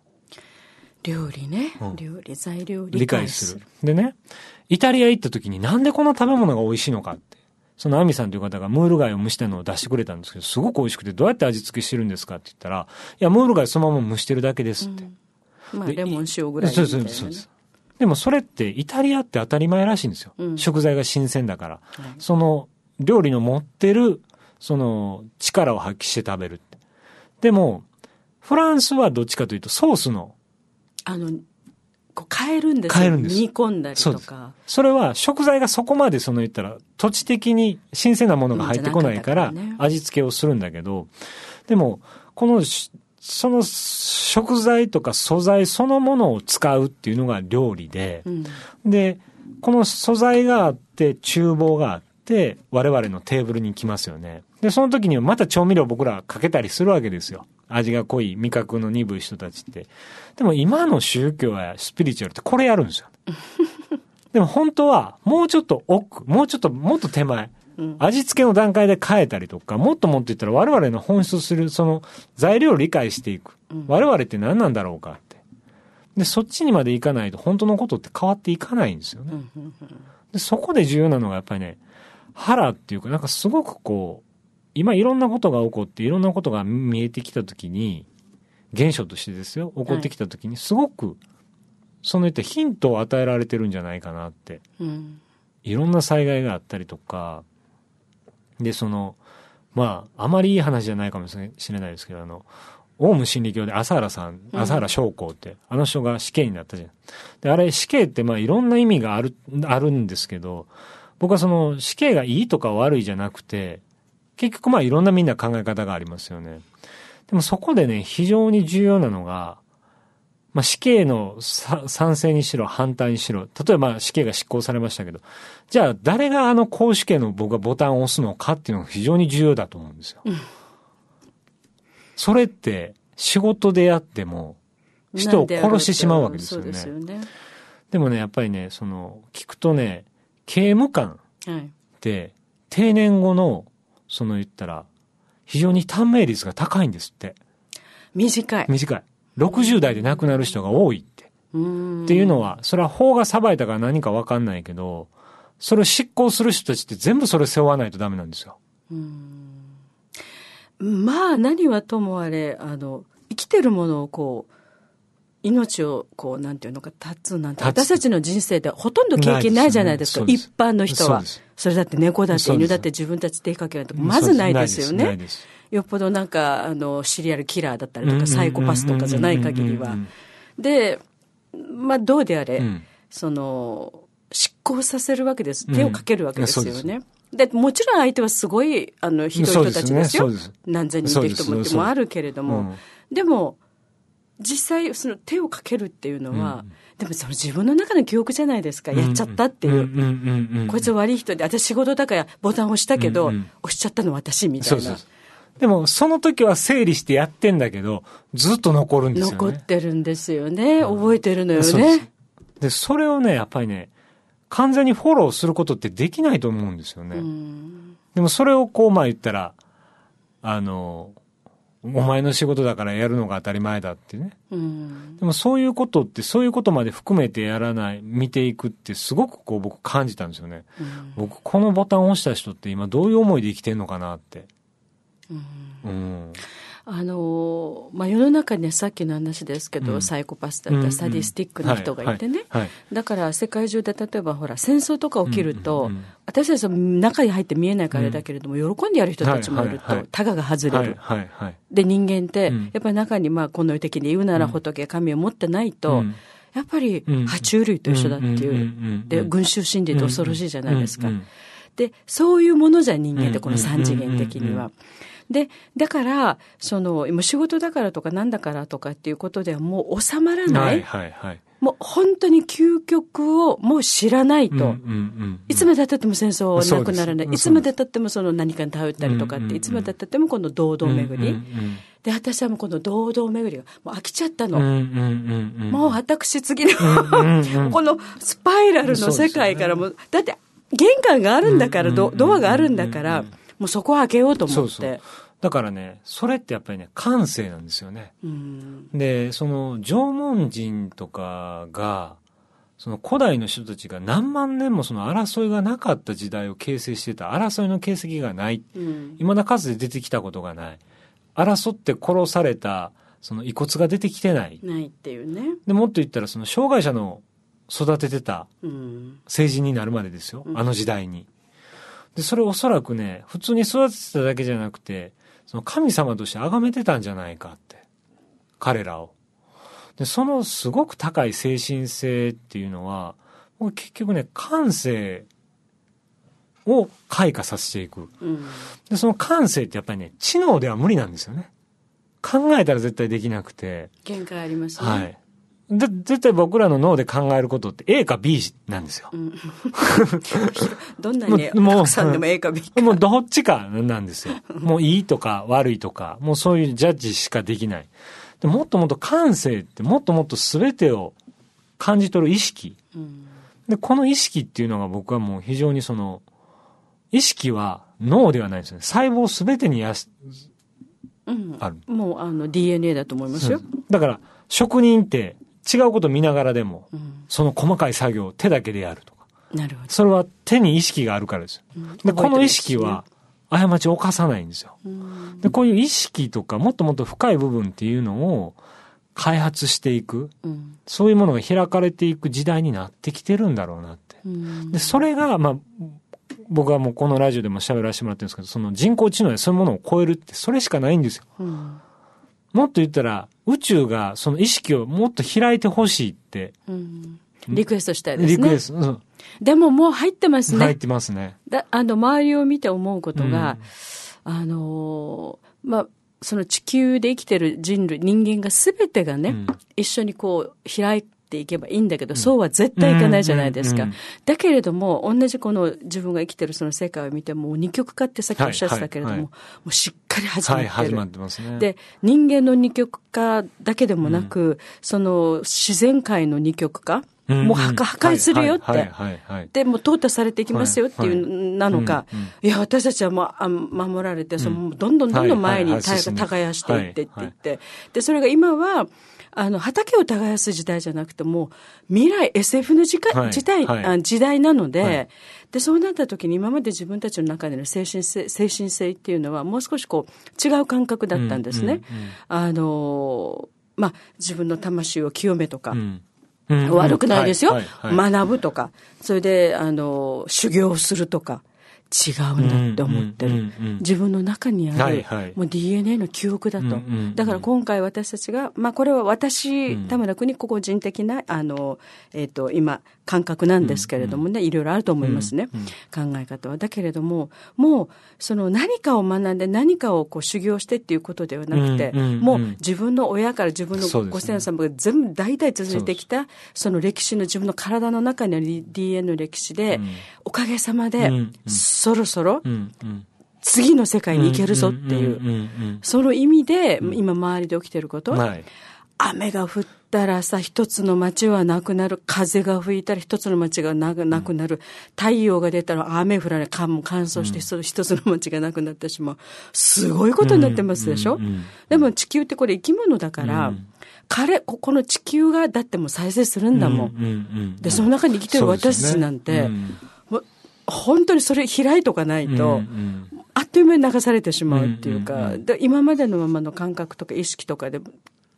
料理ね。うん、料理、材料理解する。でね、イタリア行った時になんでこの食べ物が美味しいのかって。そのアミさんという方がムール貝を蒸したのを出してくれたんですけど、すごく美味しくてどうやって味付けしてるんですかって言ったら、いや、ムール貝そのまま蒸してるだけですって。うん、まあ、レモン塩ぐらい、ね、そうそうそうです。でもそれってイタリアって当たり前らしいんですよ。うん、食材が新鮮だから。はい、その料理の持ってるその力を発揮して食べるって。でも、フランスはどっちかというとソースの。あの、こう変えるんですよ。変えるんです。煮込んだりとか。それは食材がそこまでその言ったら土地的に新鮮なものが入ってこないから味付けをするんだけど、でも、このその食材とか素材そのものを使うっていうのが料理で、うん、で、この素材があって、厨房があって、我々のテーブルに来ますよね。で、その時にはまた調味料僕らかけたりするわけですよ。味が濃い、味覚の鈍い人たちって。でも今の宗教やスピリチュアルってこれやるんですよ。でも本当は、もうちょっと奥、もうちょっと、もっと手前。味付けの段階で変えたりとか、もっともっと言ったら我々の本質するその材料を理解していく。我々って何なんだろうかって。で、そっちにまでいかないと本当のことって変わっていかないんですよね。で、そこで重要なのがやっぱりね、腹っていうか、なんかすごくこう、今いろんなことが起こっていろんなことが見えてきたときに、現象としてですよ、起こってきたときに、すごく、その言ったヒントを与えられてるんじゃないかなって。うん、いろんな災害があったりとか、で、その、まあ、あまりいい話じゃないかもしれないですけど、あの、オウム真理教で朝原さん、朝原将校って、あの人が死刑になったじゃん。で、あれ死刑ってまあいろんな意味がある、あるんですけど、僕はその死刑がいいとか悪いじゃなくて、結局まあいろんなみんな考え方がありますよね。でもそこでね、非常に重要なのが、まあ、死刑の賛成にしろ反対にしろ、例えば死刑が執行されましたけど、じゃあ誰があの公死刑の僕がボタンを押すのかっていうのが非常に重要だと思うんですよ。うん、それって仕事でやっても人を殺してしまうわけですよね。でよねでもね、やっぱりね、その、聞くとね、刑務官って定年後の、その言ったら、非常に短命率が高いんですって。短い。短い。60代で亡くなる人が多いって。っていうのは、それは法が裁いたから何かわかんないけど、それを執行する人たちって全部それ背負わないとダメなんですよ。まあ、何はともあれ、あの、生きてるものをこう、命をこう、なんていうのか、立つなんて、私たちの人生でほとんど経験ないじゃないですか、す。ね、一般の人は。それだって猫だって犬だって自分たち手かけないとまずないですよね。よっぽどなんか、あの、シリアルキラーだったりとか、サイコパスとかじゃない限りは。で、まあ、どうであれ、うん、その、執行させるわけです。手をかけるわけですよね。うん、でもちろん相手はすごい、あの、ひどい人たちですよ。す。ね、何千人って人ももあるけれども、でも、実際、その手をかけるっていうのは、でもその自分の中の記憶じゃないですか、やっちゃったっていう。こいつ悪い人で、私仕事だからボタン押したけど、押しちゃったの私みたいな。そうそうでも、その時は整理してやってんだけど、ずっと残るんですよね。残ってるんですよね。覚えてるのよね。でそれをね、やっぱりね、完全にフォローすることってできないと思うんですよね。でもそれをこう、まあ言ったら、あの、お前の仕事だからやるのが当たり前だってね。でもそういうことって、そういうことまで含めてやらない、見ていくってすごくこう僕感じたんですよね。僕このボタンを押した人って今どういう思いで生きてんのかなって。うん、あのまあ、世の中にはさっきの話ですけど、うん、サイコパスだったサディスティックな人がいてね、だから世界中で例えばほら戦争とか起きると、私たちは中に入って見えないからだけれども、喜んでやる人たちもいると、タガが外れる、で人間って、やっぱり中にまあこの世的に言うなら仏神を持ってないと、やっぱり爬虫類と一緒だっていう、で群衆心理って恐ろしいじゃないですか。でそういうものじゃ人間ってこの三次元的には。で、だから、その、もう仕事だからとかなんだからとかっていうことではもう収まらない。はいはいはい。もう本当に究極をもう知らないと。いつまでたっても戦争はなくならない。いつまでたってもその何かに頼ったりとかって、いつまでたってもこの堂々巡り。で、私はもうこの堂々巡りがもう飽きちゃったの。もう私次のこのスパイラルの世界からも、だって玄関があるんだから、ドアがあるんだから、もうそこは開けようと思って。そうそうだからね、それってやっぱりね、感性なんですよね。で、その縄文人とかが、その古代の人たちが何万年もその争いがなかった時代を形成してた争いの形跡がない。うん、未だ数で出てきたことがない。争って殺されたその遺骨が出てきてない。ないっていうね。で、もっと言ったらその障害者の育ててた政治になるまでですよ。うん、あの時代に。で、それおそらくね、普通に育ててただけじゃなくて、その神様として崇めてたんじゃないかって。彼らを。で、そのすごく高い精神性っていうのは、結局ね、感性を開花させていく。うん、で、その感性ってやっぱりね、知能では無理なんですよね。考えたら絶対できなくて。限界ありますね。はい。で絶対僕らの脳で考えることって A か B なんですよ。どんなにね、たくさんでも A か B か。もうどっちかなんですよ。もういいとか悪いとか、もうそういうジャッジしかできない。でもっともっと感性ってもっともっと全てを感じ取る意識。で、この意識っていうのが僕はもう非常にその、意識は脳ではないですね。細胞全てにやす、うん、ある。もうあの DNA だと思いますよ。だから、職人って違うこと見ながらでも、うん、その細かい作業を手だけでやるとか。なるほど。それは手に意識があるからです。うん、で、この意識は、過ちを犯さないんですよ。で、こういう意識とか、もっともっと深い部分っていうのを開発していく、うん、そういうものが開かれていく時代になってきてるんだろうなって。で、それが、まあ、僕はもうこのラジオでも喋らせてもらってるんですけど、その人工知能でそういうものを超えるって、それしかないんですよ。うん、もっと言ったら、宇宙がその意識をもっと開いてほしいって、うん、リクエストしたいですね。リクエスト。うん、でももう入ってますね。入ってますね。だあの、周りを見て思うことが、あのー、まあ、その地球で生きてる人類、人間がすべてがね、一緒にこう開いていけばいいんだけど、そうは絶対いかないじゃないですか。だけれども、同じこの自分が生きてるその世界を見ても、二極化ってさっきおっしゃってたけれども、もうしっかり始まってる。始まってますね。で、人間の二極化だけでもなく、その自然界の二極化、もう破壊するよって。で、もう淘汰されていきますよっていうなのか、いや、私たちはもう守られて、そのどんどんどんどん前に耕していってって言って、で、それが今は、あの、畑を耕す時代じゃなくても、未来、SF の時間、時代、時代なので、で、そうなった時に今まで自分たちの中での精神性、精神性っていうのはもう少しこう、違う感覚だったんですね。あの、まあ、自分の魂を清めとか、悪くないですよ、学ぶとか、それで、あの、修行するとか。違うんだって思ってる。自分の中にある、はいはい、もう DNA の記憶だと。だから今回私たちが、まあこれは私、田村君に個人的な、あの、えっ、ー、と、今、感覚なんですけれどもね、いろいろあると思いますね、考え方は。だけれども、もう、その何かを学んで何かをこう修行してっていうことではなくて、もう自分の親から自分のご先祖様が全部代々続いてきた、その歴史の自分の体の中にある DNA の歴史で、おかげさまで、そろそろ、次の世界に行けるぞっていう、その意味で、今周りで起きてること、雨が降ったらさ、一つの街はなくなる。風が吹いたら一つの街がなくなる。太陽が出たら雨降らない。乾燥して一つの街がなくなってしまう。すごいことになってますでしょ、でも地球ってこれ生き物だから、彼、ここの地球がだっても再生するんだもん。で、その中に生きてる私たちなんて、本当にそれ開いとかないと、あっという間に流されてしまうっていうか、今までのままの感覚とか意識とかで、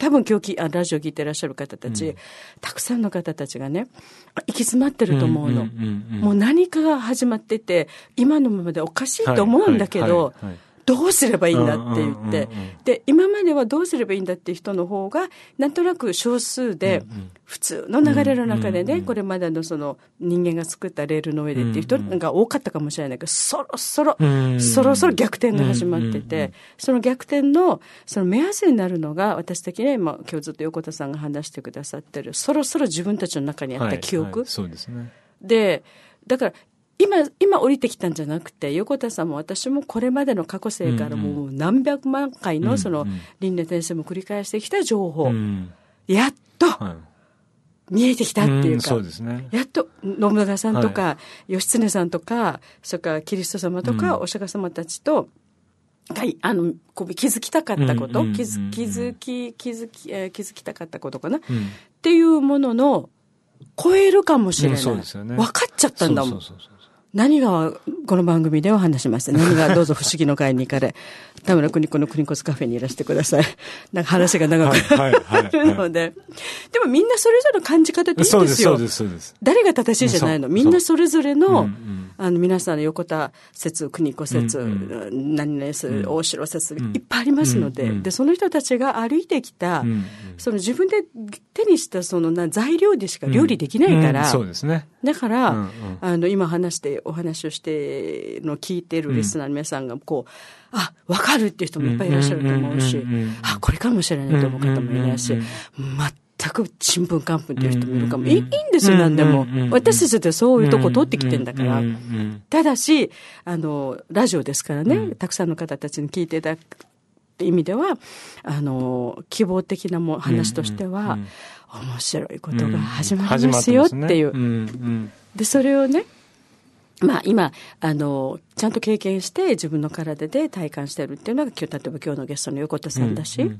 多分今日あラジオ聞いてらっしゃる方たち、うん、たくさんの方たちがね、行き詰まってると思うの。もう何かが始まってて、今のままでおかしいと思うんだけど、はいはいはいどうすればいいんだって言って、で、今まではどうすればいいんだっていう人の方が、なんとなく少数で、普通の流れの中でね、これまでのその人間が作ったレールの上でっていう人が多かったかもしれないけど、そろそろ、そろそろ逆転が始まってて、その逆転の、その目安になるのが、私的に、まあ、今日ずっと横田さんが話してくださってる、そろそろ自分たちの中にあった記憶。そうですね。で、だから今、今降りてきたんじゃなくて、横田さんも私もこれまでの過去生からもう何百万回のその輪廻転生も繰り返してきた情報、やっと見えてきたっていうか、そうですね、やっと信長さんとか、義経さんとか、それからキリスト様とか、お釈迦様たちと、はい、あの、こう気づきたかったこと、気づ気づき、気づき、えー、気づきたかったことかな、うん、っていうものの、超えるかもしれない。うん、そうですよね。分かっちゃったんだもん。そうそうそう何がこの番組では話します。何がどうぞ不思議の会に行かれ、田村邦子の国骨カフェにいらしてください。なんか話が長くなるので。でもみんなそれぞれの感じ方でいいんですよ。そうです、そうです。誰が正しいじゃないの？みんなそれぞれの、あの、皆さんの横田説、国子説、何々説、大城説、いっぱいありますので、で、その人たちが歩いてきた、その自分で手にしたそのな材料でしか料理できないから、そうですね。だから、あの、今話してお話をしての聞いてるリスナーの皆さんがこう、あ、わかるっていう人もいっぱいいらっしゃると思うし、あ、これかもしれないと思う方もいらっしゃる。くちんぷんかんぷんっていう人もいるかも。いいんですよ、なんでも。私たちってそういうとこ通ってきてんだから。ただし、あの、ラジオですからね、たくさんの方たちに聞いていただく意味では、あの、希望的なも話としては、面白いことが始まりますよっていう。で、それをね、まあ今、あの、ちゃんと経験して自分の体で体感してるっていうのが今日、例えば今日のゲストの横田さんだし、うんうん、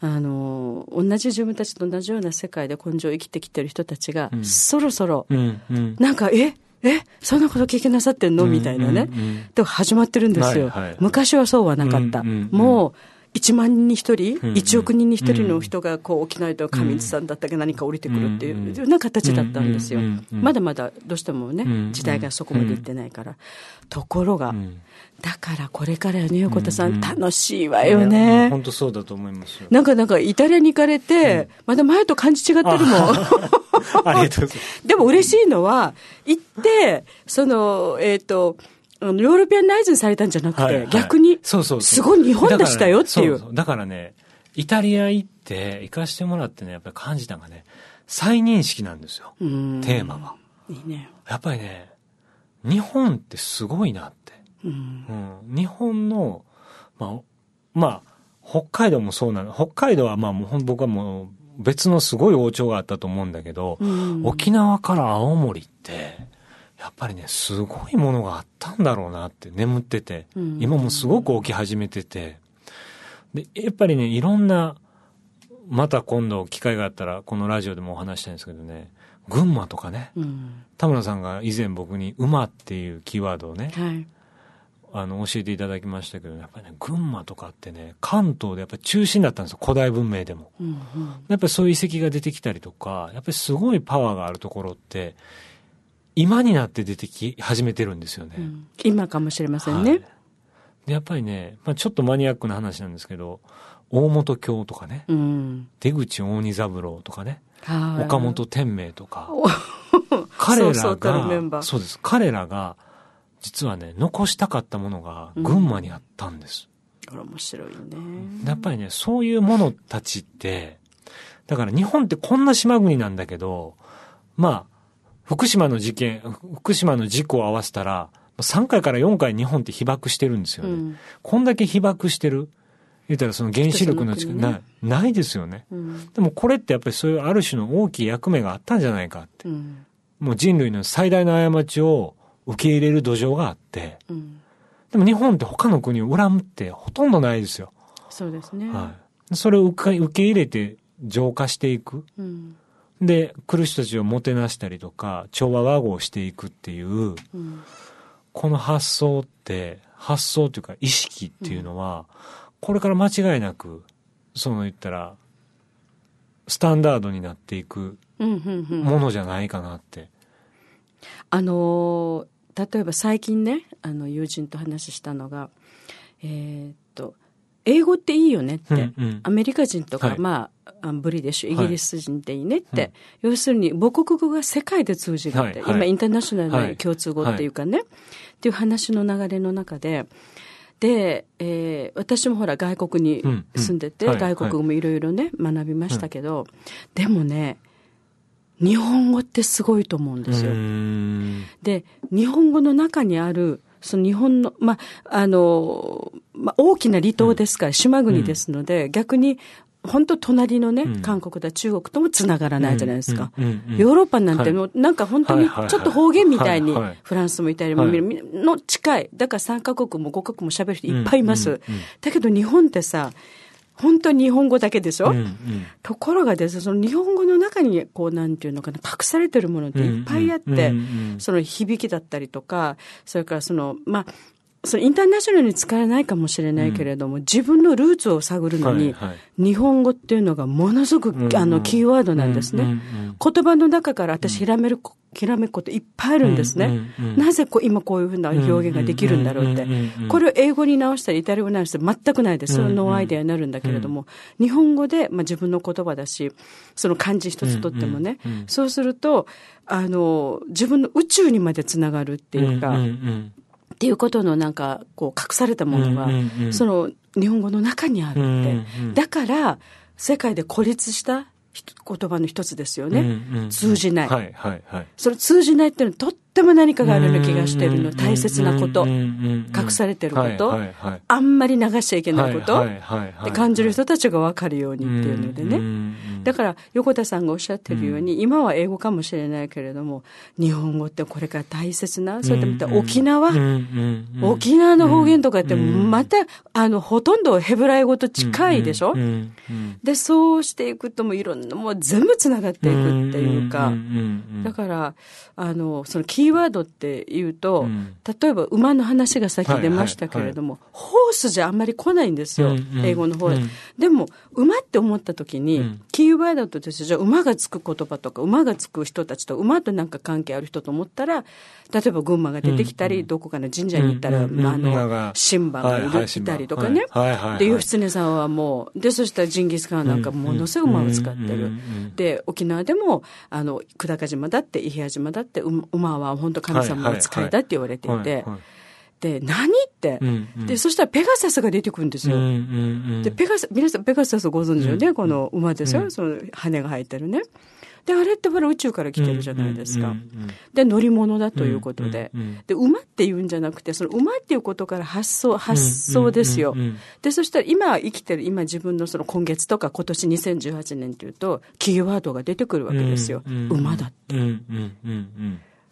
あの、同じ自分たちと同じような世界で根性を生きてきてる人たちが、うん、そろそろ、うんうん、なんか、ええそんなこと経験なさってんの？みたいなね。で始まってるんですよ、はいはい。昔はそうはなかった。もう、1万人に1人、1億人に1人の人がこう起きないと上地さんだったっけ何か降りてくるっていうような形だったんですよ。まだまだどうしてもね、時代がそこまで行ってないから。ところが、だからこれからね、横田さん、楽しいわよね。本当そうだと思いますよ。なんかなんかイタリアに行かれて、まだ前と感じ違ってるもん。ありがとうございます。でも嬉しいのは、行って、その、えっ、ー、と、あの、ヨーロピアンライズされたんじゃなくて、はいはい、逆に、そうそうすごい日本でしたよっていう。だからね、イタリア行って、行かしてもらってね、やっぱり感じたのがね、再認識なんですよ。テーマが。いいね。やっぱりね、日本ってすごいなって。うん、うん、日本の、まあ、まあ、北海道もそうなの。北海道はまあもう僕はもう別のすごい王朝があったと思うんだけど、うん、沖縄から青森って、やっぱりね、すごいものがあったんだろうなって眠ってて、うん、今もすごく起き始めてて、で、やっぱりね、いろんな、また今度機会があったら、このラジオでもお話したいんですけどね、群馬とかね、うん、田村さんが以前僕に馬っていうキーワードをね、はい、あの、教えていただきましたけど、やっぱりね、群馬とかってね、関東でやっぱり中心だったんですよ、古代文明でも。うんうん、やっぱりそういう遺跡が出てきたりとか、やっぱりすごいパワーがあるところって、今になって出てき始めてるんですよね。うん、今かもしれませんね。はい、でやっぱりね、まあ、ちょっとマニアックな話なんですけど、大本京とかね、うん、出口大仁三郎とかね、岡本天明とか、彼らがそうです。彼らが、実はね、残したかったものが群馬にあったんです。うん、面白いね。やっぱりね、そういうものたちって、だから日本ってこんな島国なんだけど、まあ、福島の事件、福島の事故を合わせたら、3回から4回日本って被爆してるんですよね。うん、こんだけ被爆してる？言ったらその原子力の力、ね、ない、ないですよね、うん、でもこれってやっぱりそういうある種の大きい役目があったんじゃないかって。うん、もう人類の最大の過ちを受け入れる土壌があって、でも日本って他の国を恨むってほとんどないですよ。そうですね。はい。それを受け入れて浄化していく。うんで、来る人たちをもてなしたりとか、調和和合していくっていう、うん、この発想って、発想というか意識っていうのは、これから間違いなく、その言ったら、スタンダードになっていくものじゃないかなって。あの例えば最近ね、あの友人と話したのが、えー、っと、英語っていいよねって、うんうん、アメリカ人とか、はい、まあ、ブリでしょ、イギリス人でいいねって、はい、要するに母国語が世界で通じるって、はい、今インターナショナルな共通語っていうかね、っていう話の流れの中で、で、えー、私もほら外国に住んでて、うん。うん、外国語もいろいろね、学びましたけど、でもね、日本語ってすごいと思うんですよ。で、日本語の中にあるその日本の、まあ、あの、まあ、大きな離島ですから、島国ですので、逆に、本当隣のね、韓国だ中国ともつながらないじゃないですか。ヨーロッパなんての、なんか本当にちょっと方言みたいに、フランスもイタリアもの近い。だから3カ国も5カ国も喋る人いっぱいいます。だけど日本ってさ、本当に日本語だけでしょ、うんうん、ところがですね、その日本語の中に、こう、なんていうのかな、隠されてるものっていっぱいあって、その響きだったりとか、それからその、まあ、そのインターナショナルに使えないかもしれないけれども、うん、自分のルーツを探るのに、はいはい、日本語っていうのがものすごく、うん。うん、あの、キーワードなんですね。うんうんうん、言葉の中から私、ひらめる、ひらめくこといっぱいあるんですね。うんうんうん、なぜこう今こういうふうな表現ができるんだろうって。これを英語に直したり、イタリア語に直したら全くないです。それのアイデアになるんだけれども、日本語で、まあ、自分の言葉だし、その漢字一つとってもね、そうすると、あの、自分の宇宙にまでつながるっていうか、うんうんうんっていうことのなんか、こう、隠されたものが、その、日本語の中にあるって。だから、世界で孤立した言葉の一つですよね。通じない。はいはいはい。その通じないっていうのはとっても何かがあるような気がしてるの。大切なこと。隠されてること。あんまり流しちゃいけないこと。で感じる人たちが分かるようにっていうのでね。だから横田さんがおっしゃってるように、今は英語かもしれないけれども、日本語ってこれから大切な、それとまた沖縄、沖縄の方言とかってまた、あの、ほとんどヘブライ語と近いでしょ？で、そうしていくともいろんな、もう全部つながっていくっていうか、だから、あの、そのキーワードっていうと、例えば馬の話が先出ましたけれども、ホースじゃあんまり来ないんですよ、英語の方で。でも、馬って思った時に、キーワードとしてじゃあ馬がつく言葉とか、馬がつく人たちと馬となんか関係ある人と思ったら、例えば群馬が出てきたり、どこかの神社に行ったら、あの、神馬が。いたりとかね。で、義経さんはもう、で、そしたらジンギスカンなんかものすごい馬を使ってる。で、沖縄でも、あの、久高島だって、伊平屋島だって、馬は本当神様の使いだって言われていて、で、何って、うんうん、で、そしたらペガサスが出てくるんですよ。うんうんうん、で、ペガサス、皆さんペガサスご存知よね、うん、この馬ですよ、うん、その羽が生えてるね。で、あれってほら宇宙から来てるじゃないですか。で、乗り物だということで。で、馬って言うんじゃなくて、その馬っていうことから発想、発想ですよ。で、そしたら今生きてる、今自分のその今月とか今年2018年っていうと、キーワードが出てくるわけですよ。馬だって。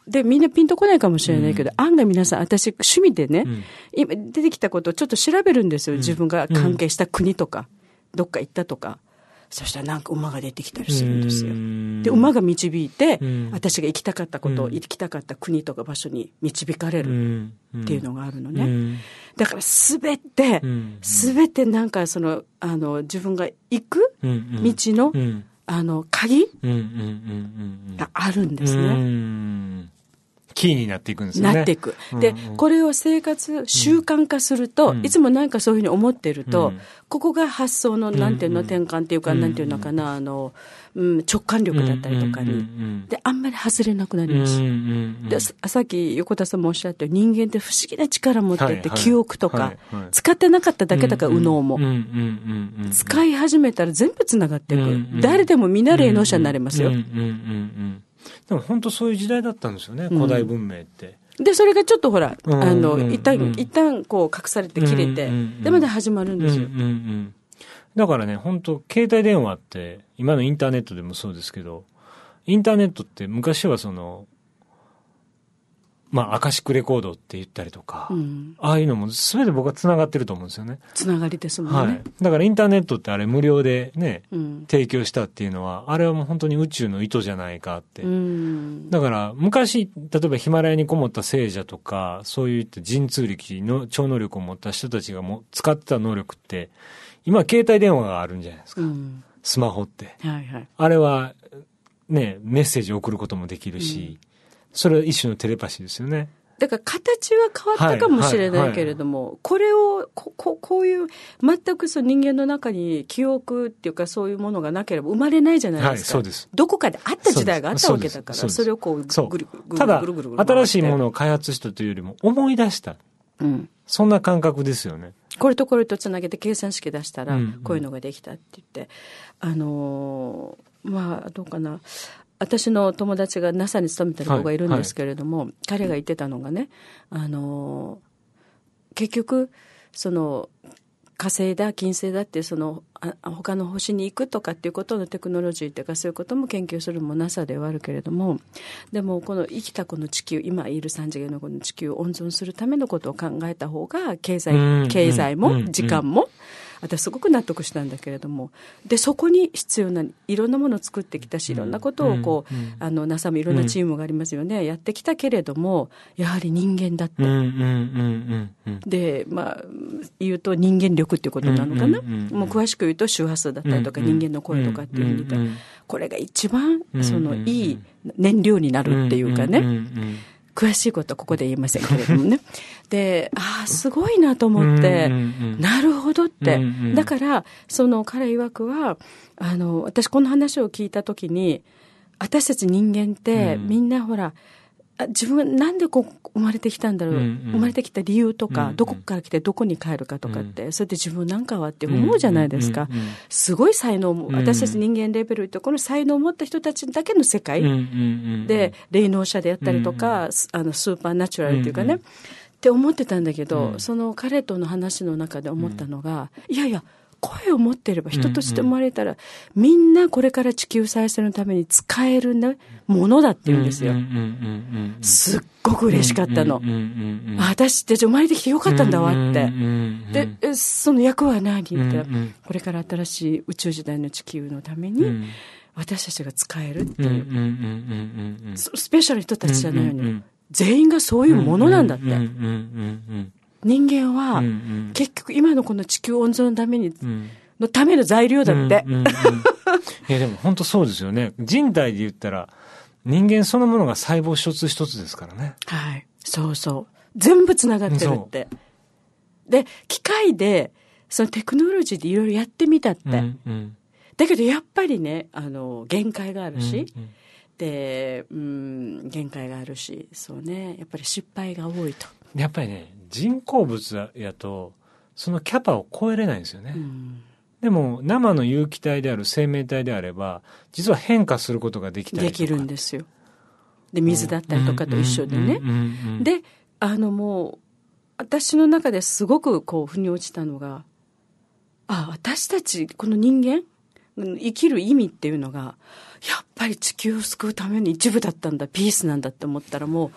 で、みんなピンとこないかもしれないけど、うん、案外皆さん、私、趣味でね、うん、今出てきたことをちょっと調べるんですよ。自分が関係した国とか、どっか行ったとか。そしたらなんか馬が出てきたりするんですよ。で、馬が導いて、私が行きたかったこと、行きたかった国とか場所に導かれるっていうのがあるのね。だからすべて、すべてなんかその、あの、自分が行く道の、あの、鍵があるんですね。キーになっていくんですね。なっていく。で、うんうん、これを生活、習慣化すると、うん、いつもなんかそういうふうに思ってると、うん、ここが発想の、なんていうの、転換っていうか、うん、なんていうのかな、あの、うん、直感力だったりとかに、で、あんまり外れなくなります。で、さっき横田さんもおっしゃったように、人間って不思議な力持ってて、はいはい、記憶とか、はいはい、使ってなかっただけだから、右脳も。使い始めたら全部つながっていく。誰でも見習い能者になれますよ。でも本当そういう時代だったんですよね、古代文明って。で、それがちょっとほら、あの、一旦、一旦こう隠されて切れて、で、また始まるんですよ。だからね、本当携帯電話って、今のインターネットでもそうですけど、インターネットって昔はその、まあ、アカシックレコードって言ったりとか、うん、ああいうのも全て僕は繋がってると思うんですよね。繋がりですもんね。はい。だからインターネットってあれ無料でね、うん、提供したっていうのは、あれはもう本当に宇宙の意図じゃないかって。うん、だから昔、例えばヒマラヤにこもった聖者とか、そういった神通力の超能力を持った人たちがも使ってた能力って、今携帯電話があるんじゃないですか。スマホって。はいはい。あれは、ね、メッセージを送ることもできるし、それは一種のテレパシーですよね。だから形は変わったかもしれないけれども、はいはいはい、これをここ、こういう、全くその人間の中に記憶っていうかそういうものがなければ生まれないじゃないですか。はい、そうです。どこかであった時代があったわけだから、それをこうぐるぐるただ、新しいものを開発したというよりも思い出した。うん。そんな感覚ですよね。これとこれとつなげて計算式出したら、こういうのができたって言って、うんうん、あのー、まあ、どうかな。私の友達が NASA に勤めてる子がいるんですけれども、はい。はい、彼が言ってたのがね、あの、結局、その、火星だ、金星だってそのあ他の星に行くとかっていうことのテクノロジーというかそういうことも研究するも NASA ではあるけれどもでもこの生きたこの地球今いる3次元のこの地球を温存するためのことを考えた方が経済経済も時間も私すごく納得したんだけれども。でそこに必要ないろんなものを作ってきたしいろんなことをこう、うん、あの NASA もいろんなチームがありますよね、やってきたけれどもやはり人間だって、でまあ言うと人間力っていうことなのかな、もう詳しく言うと周波数だったりとか人間の声とかっていうふうにこれが一番そのいい燃料になるっていうかね、詳しいことはここで言いませんけれどもね。で、ああ、すごいなと思って、なるほどって。だから、その彼曰くは、あの、私この話を聞いたときに、私たち人間って、みんなほら、自分なんでこう生まれてきたんだろう、うんうん。生まれてきた理由とか、うんうん。どこから来てどこに帰るかとかって、それで自分なんかはって思うじゃないですか。うんうんうん。すごい才能も、うん私たち人間レベルとこの才能を持った人たちだけの世界、うんうんうんで、霊能者であったりとか、すあのスーパーナチュラルっていうかね、うんうん。って思ってたんだけど、うん。その彼との話の中で思ったのが、いやいや、声を持ってれば人として生まれたら、みんなこれから地球再生のために使える、ね、ものだって言うんですよ。うんうんうんうんうんすっごく嬉しかったの。私って生まれてきてよかったんだわって。うんうんうんで、えその役は何って、うんうんこれから新しい宇宙時代の地球のために、うん。私たちが使えるっていう、うんうんうんうんうんススペシャルな人たちじゃないのに、うんうんうん全員がそういうものなんだって。人間は、結局今のこの地球温存のために、うんのための材料だって。いやでも本当そうですよね人体で言ったら人間そのものが細胞一つ一つですからねはい。そうそう。全部つながってるって。で、機械で、そのテクノロジーでいろいろやってみたって。うんうんだけどやっぱりね、あの、限界があるし、うんうんで、うん、限界があるし、そうね、やっぱり失敗が多いと。やっぱりね人工物やとそのキャパを超えれないんですよね、うんでも生の有機体である生命体であれば実は変化することができたりとかできるんですよ。で、水だったりとかと一緒でね。で、あのもう、私の中ですごくこう、腑に落ちたのが、あ、私たち、この人間、うん生きる意味っていうのが、やっぱり地球を救うための一部だったんだ、ピースなんだって思ったらもう、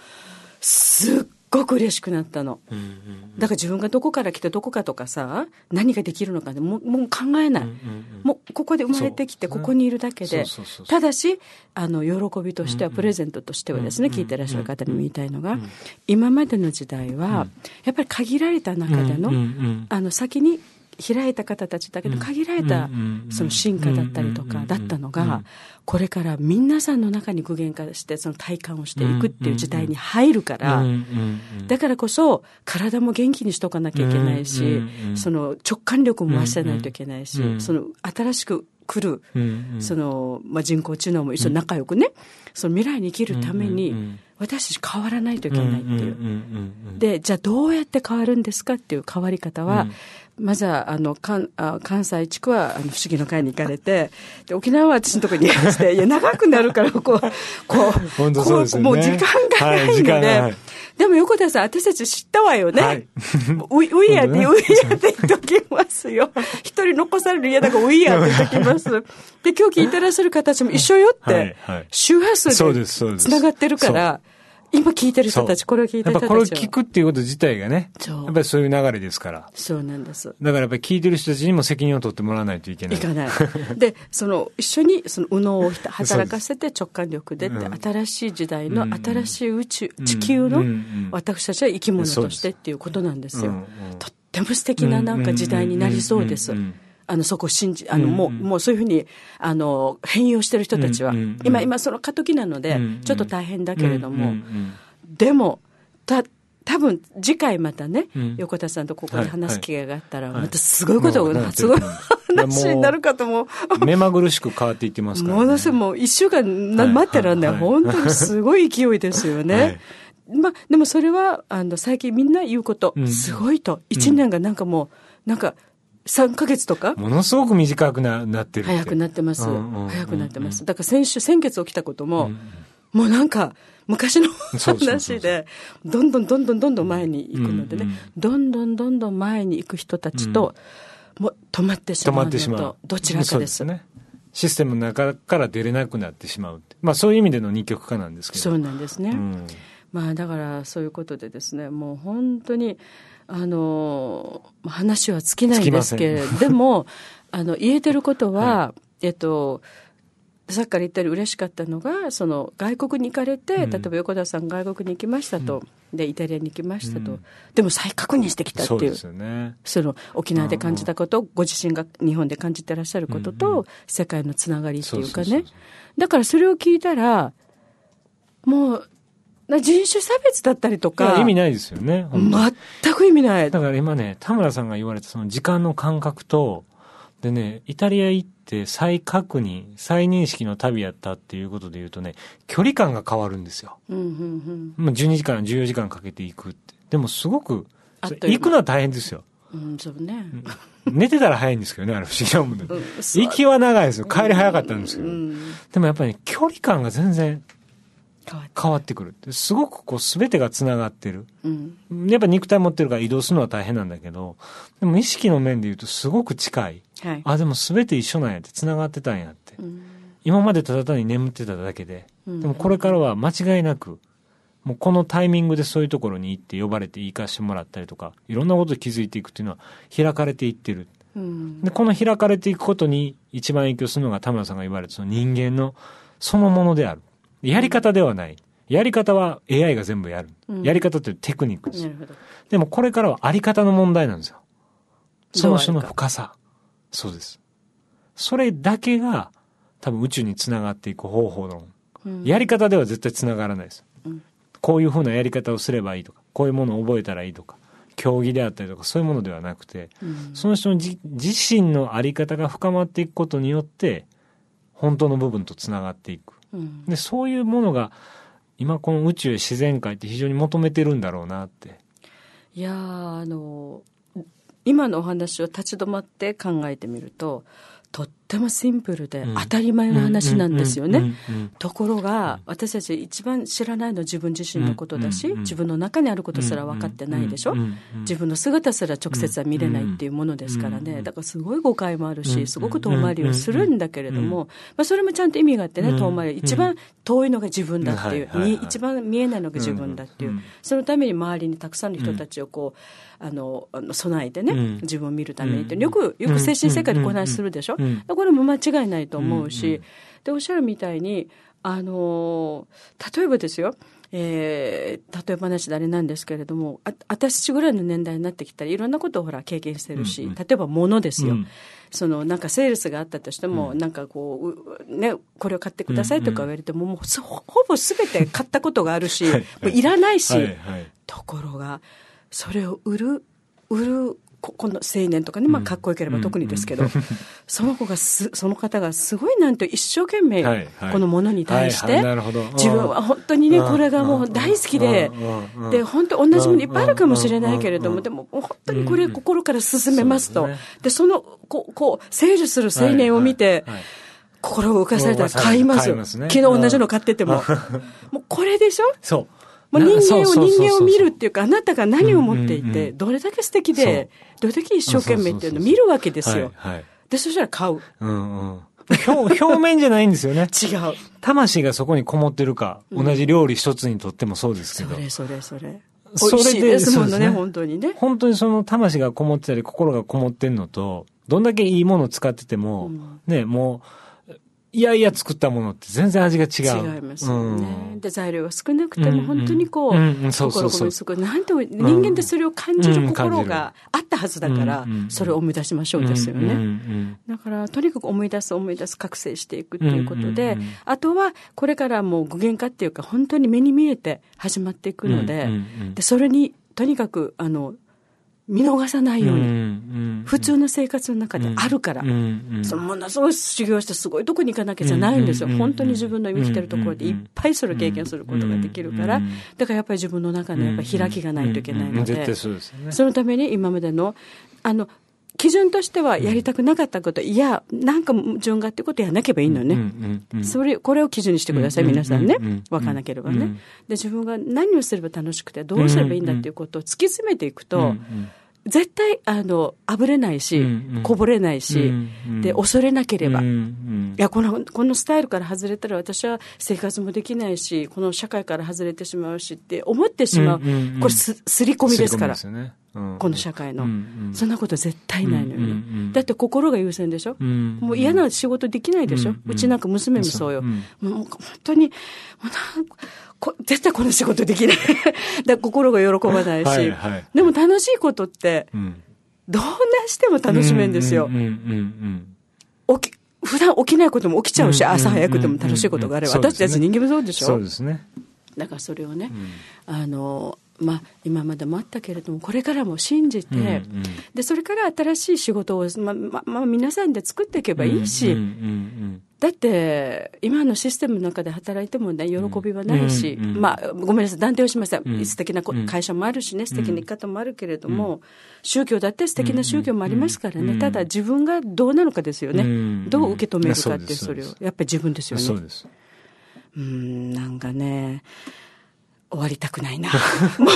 すっごく嬉しくなったの。うんうんだから自分がどこから来てどこかとかさ、何ができるのかでもうもう考えない。うんうんうん。もうここで生まれてきてここにいるだけで。ただしあの喜びとしてはうんうん。プレゼントとしてはですね、うんうん聞いてらっしゃる方にも言いたいのが、うん今までの時代は、やっぱり限られた中での,、うんうんうん。あの先に開いた方たちだけど限られたその進化だったりとかだったのうん。がこれから皆さんの中に具現化してその体感をしていくっていう時代に入るから、だからこそ体も元気にしとかなきゃいけないし、その直感力も増してないといけないし、その新しく来る、その、まあ、人工知能も一緒に仲良くね、その未来に生きるために、私たち変わらないといけないっていう。で、じゃあどうやって変わるんですかっていう変わり方は、まずは、あの、関あ関西地区は、あの、不思議の会に行かれて、で、沖縄は私のところにいらして、いや、長くなるから、こう、こう、本当そうもう時間がないので、でも横田さん、私たち知ったわよね。はい。ウィウィアって、本当ね。ウィアって言っときますよ。一人残される嫌だからウィアって言っときます。で、今日聞いてらっしゃる方たちも一緒よっはいてはい、周波数そうでですそうです。繋がってるから、今聞いてる人たち、これを聞いてる人たちは。やっぱこれを聞くっていうこと自体がね、そうやっぱりそういう流れですから。そうなんです。だからやっぱり聞いてる人たちにも責任を取ってもらわないといけない。いかない。で、その、一緒に、その、右脳を働かせて直感力でって、うん新しい時代のうん新しい宇宙、うん地球の私たちは生き物としてっていうことなんですよ。とっても素敵ななんか時代になりそうですうん。あの、そこを信じ、あの、もう、もうそういうふうに、あの、変容してる人たちは。今、今その過渡期なのでちょっと大変だけれども。でも、た、多分次回またね、うん。横田さんとここで話す機会があったら、はい。またすごいことが、すごい話になるかと思う。うん目まぐるしく変わっていってますから、ね。ものすごいもう一週間待ってらんない。はい。本当にすごい勢いですよね。はい。まあ、でもそれは、あの、最近みんな言うこと、うん。すごいと。一年がなんかもう、なんか、3ヶ月とか、ものすごく短くななってる早くなってます。うんうんうん早くなってます。だから先週、先月起きたことも、うんもうなんか、昔の話で、どんどんどんどんどんどん前に行くのでね、うんうんどんどんどんどん前に行く人たちと、もう止まってし止まうのまってしまうと、。どちらかです。ね。システムの中から出れなくなってしまう。まあそういう意味での二極化なんですけど。そうなんですね。うんまあだからそういうことでですね、もう本当に、あの、話は尽きないんですけれど、でも、あの、言えてることは、えっと、さっきから言ったように嬉しかったのが、その外国に行かれて、うん。例えば横田さん外国に行きましたと、で、イタリアに行きましたと、うん。でも再確認してきたっていうそね。その沖縄で感じたこと、ご自身が日本で感じてらっしゃることと、うんうん。世界のつながりっていうかね。だからそれを聞いたら、もう、な人種差別だったりとか、意味ないですよね。全く意味ない。だから今ね、田村さんが言われたその時間の感覚と、でね、イタリア行って再確認、再認識の旅やったっていうことで言うとね、距離感が変わるんですよ。うんうんまあ12時間、14時間かけて行くって。でもすごく、行くのは大変ですよ。うん。うん、そうね。寝てたら早いんですけどね、あれ不思議なもんで。行きは長いですよ。帰り早かったんですけど。うん。でもやっぱり、ね、距離感が全然変わって。くる。すごくこう全てが繋がってる。うん。やっぱ肉体持ってるから移動するのは大変なんだけど、でも意識の面で言うとすごく近い。はい。あ、でも全て一緒なんやって、繋がってたんやって。うん今までただ単に眠ってただけで、うんでもこれからは間違いなく、もうこのタイミングでそういうところに行って呼ばれて行かしてもらったりとか、いろんなことに気づいていくっていうのは開かれていってる。うん。で、この開かれていくことに一番影響するのが田村さんが言われたその人間のそのものである。やり方ではない。やり方は AI が全部やる。うんやり方ってテクニックです。でもこれからはあり方の問題なんですよ。その人の深さ。そうです。それだけが多分宇宙につながっていく方法論。うんやり方では絶対つながらないです。うんこういうふうなやり方をすればいいとか、こういうものを覚えたらいいとか、競技であったりとか、そういうものではなくて、うんその人のじ自身のあり方が深まっていくことによって、本当の部分とつながっていく。うんで、そういうものが、今この宇宙や自然界って非常に求めてるんだろうなって。いやーあの今のお話を立ち止まって考えてみるととってもシンプルでうん。当たり前の話なんですよね。ところが、私たち一番知らないのは自分自身のことだし、自分の中にあることすら分かってないでしょ、自分の姿すら直接は見れないっていうものですからね、だからすごい誤解もあるし、すごく遠回りをするんだけれどうんも、まあ、それもちゃんと意味があってね、うん遠回り、一番遠いのが自分だっていう、一番見えないのが自分だっていう、うんそのために周りにたくさんの人たちをこう、あの備えてね、うん。自分を見るためにって、う。んよくよく精神世界でこう話するでしょ、うんこれも間違いないと思うし、うんうん。でおっしゃるみたいに、あの例えばですよ、えー例え話であれなんですけれども、あ私ぐらいの年代になってきたらいろんなことをほら経験してるし、うんうん。例えば物ですよ。うん。そのなんかセールスがあったとしても、なんかこうう、ね、これを買ってくださいとか言われても、もうそほぼすべて買ったことがあるし、はいはい。もういらないし、はいはい。ところが、それを売る、売る、ここの青年とかね、まあ、かっこよければ特にですけど、その子がす、その方がすごいなんと一生懸命このものに対して、自分は本当にね、うん。これがもう大好きでで、本当同じものいっぱいあるかもしれないけれども、うん。でも本当にこれ心から進めますと。でその、こう、こう、セールする青年を見て心を浮かされたら買います。ますね。昨日同じの買ってても。もうこれでしょ？そう。もう人間を人間を見るっていうか、あなたが何を持っていて、どれだけ素敵で、どれだけ一生懸命っていうのを見るわけですよ。はいはい。で、そしたら買う。うんうん。表表面じゃないんですよね。違う。魂がそこにこもってるか、同じ料理一つにとってもそうですけど。それそれそれ。それでですものね、ね本当にね。本当にその魂がこもってたり、心がこもってんのと、どんだけいいものを使ってても、うんね、もう、いやいや作ったものって全然味が違う。違いますよね。うん。で、材料が少なくても、本当にこう、心込めてすごい、なんて、人間ってそれを感じるうん心があったはずだからうんうんう、ん。それを思い出しましょうですようんうんうね。ん。だから、とにかく思い出す、思い出す、覚醒していくっていうことで、うんうんうん。あとは、これからもう具現化っていうか、本当に目に見えて始まっていくので、うんうんうん。で、それに、とにかく、あの、見逃さないように、普通の生活の中であるから、そのものすごい修行してすごいとこに行かなきゃじゃないんですよ。うんうんうん。本当に自分の生きてるところでいっぱいそれを経験することができるから、うんだからやっぱり自分の中のやっぱり開きがないといけないので。そうでね。そのために今までの、あの、基準としてはやりたくなかったこと、いや、なんか矛盾があってことやらなければいいのね。うんうんうん。それ、これを基準にしてください、うん皆さんねうんうん。わからなければね。うん。で、自分が何をすれば楽しくて、どうすればいいんだっていうことを突き詰めていくうんと、絶対、あの、あぶれないしうんうん、こぼれないしうんうん、で、恐れなければ。うん。うん。いやこのこのスタイルから外れたら私は生活もできないしこの社会から外れてしまうしって思ってしまう、うんうんうん。これすすり込みですから。この社会の、うんうん。そんなこと絶対ないのよ。ね、うんうんうん。だって心が優先でしょ、うんもう嫌な仕事できないでしょ、ううん。ちなんか娘もそうよ、うんもう本当にもうなんかこ絶対この仕事できない。だ心が喜ばないし、はいはい。でも楽しいことってうん。どんなしても楽しめんですよ、起き普段起きないことも起きちゃうし、うん朝早くても楽しいことがあれば、うんうんうん私たち人間もそうでしょ。そうですね。だからそれをね、うん。あのまあ、今までもあったけれども、これからも信じて、うんうん。で、それから新しい仕事を、まあ、まあ、まあ、皆さんで作っていけばいいし、うんうんだって、今のシステムの中で働いてもね、喜びはないし、うんうん。まあ、ごめんなさい、断定をしません。うん。素敵な会社もあるしね、素敵な生き方もあるけれども、宗教だって素敵な宗教もありますからね、うん。ただ自分がどうなのかですよね。うん。どう受け止めるかって、それを。やっぱり自分ですよね。うん、なんかね、終わりたくないな。も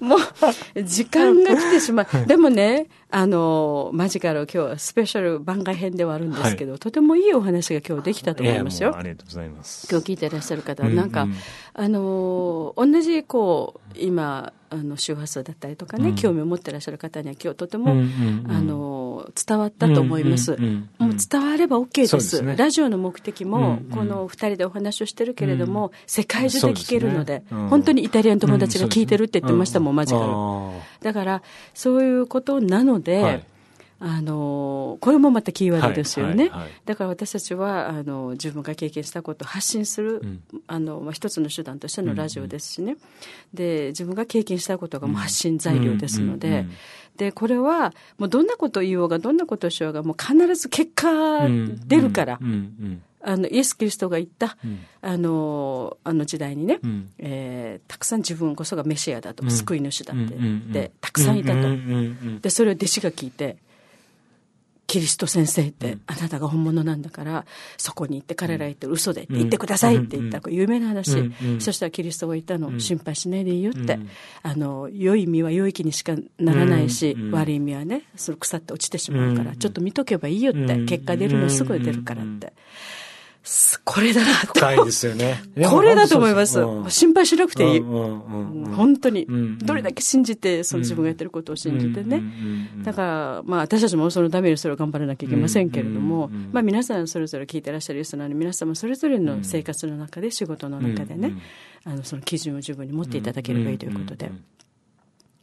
う、もう、時間が来てしまう。でもね、あの、マジカル今日はスペシャル番外編ではあるんですけど、とてもいいお話が今日できたと思いますよ。あ。りがとうございます。今日聞いていらっしゃる方は、うんなんか、うん。あのー同じこう今あの周波数だったりとかね、うん。興味を持ってらっしゃる方には今日とても、うんうんうん。あのー伝わったと思います、うんうんうんうん。もう伝われば OK です。ね。ラジオの目的も、うんうん。この二人でお話をしてるけれども、世界中で聞けるのでね。うん。本当にイタリアの友達が聞いてるって言ってましたもん、うマジカル。あだからそういうことなので、はい。あのこれもまたキーワードですよね、はいはい。はいだから私たちはあの自分が経験したことを発信する、うん。あのまあ、一つの手段としてのラジオですしね、で自分が経験したことがもう発信材料ですので、うんうんうん。でこれはもうどんなことを言おうがどんなことをしようがもう必ず結果出るから、うんうんあのイエス・キリストが言った、うん。あのあの時代にね、うん。えーたくさん自分こそがメシアだと、うん。救い主だって、うんうんうん。でたくさんいたと、でそれを弟子が聞いてキリスト先生ってあなたが本物なんだからそこに行って彼ら言ってる嘘でって言ってくださいって言った有名な話、そしたらキリストが言ったの、うん。心配しないでいいよって、うん。あの良い実は良い木にしかならないし、悪い実はねその腐って落ちてしまうから、うんちょっと見とけばいいよって、うん結果出るのすぐ出るからって、すこれだなと深いですよね。これだと思います、うん。心配しなくていい、本当に、うんどれだけ信じてその自分がやってることを信じてね、だから、まあ、私たちもそのためにそれを頑張らなきゃいけませんけれども、まあ、皆さんそれぞれ聞いてらっしゃるリスナーの皆さんもそれぞれの生活の中で仕事の中でね、あのその基準を自分に持っていただければいいということで。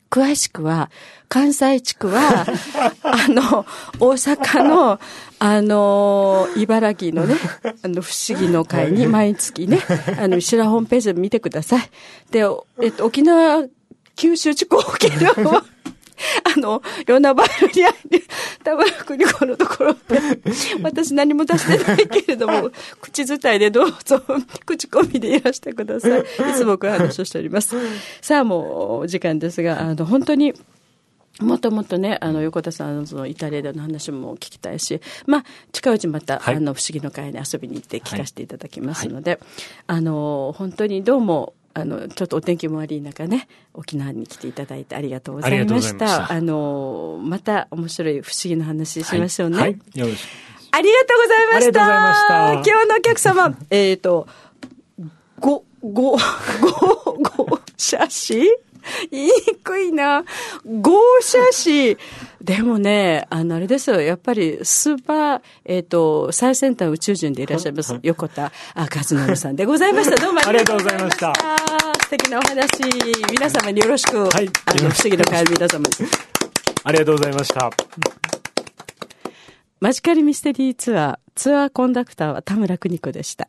詳しくは、関西地区は、あの、大阪の、あの、茨城のね、あの、不思議の会に毎月ね、あの、白ホームページで見てください。で、おえっと、沖縄、九州地区沖縄は、あの、ヨナバイルにある、田村邦子のところで、私何も出してないけれども、口伝いでどうぞ、口コミでいらしてください。い。つもこういう話をしております。さあ、もう、お時間ですが、あの、本当に、もっともっとね、あの、横田さんのそのイタリアでの話も聞きたいし、まあ、近いうちまた、はい。あの、不思議の会に遊びに行って聞かせていただきますので、あの、本当にどうも、あの、ちょっとお天気も悪い中ね、沖縄に来ていただいてありがとうございましありがとうございましたた。あの、ままた面白い不思議な話しましょうね。はい。はいよろしく。ありがとうございました。ありがとうございました今日のお客様、えっと、ご、ご、ご、ご、写真 言いにくいな。合写真。でもね、あの、あれですよ。やっぱり、スーパー、えっ、と、最先端宇宙人でいらっしゃいます、横田あ和則さんでございました。どうもありがとうございました。素敵なお話、皆様によろしく、はいあの、不思議の会の皆様に。ありがとうございました。マジカルミステリーツアー、ツアーコンダクターは田村邦子でした。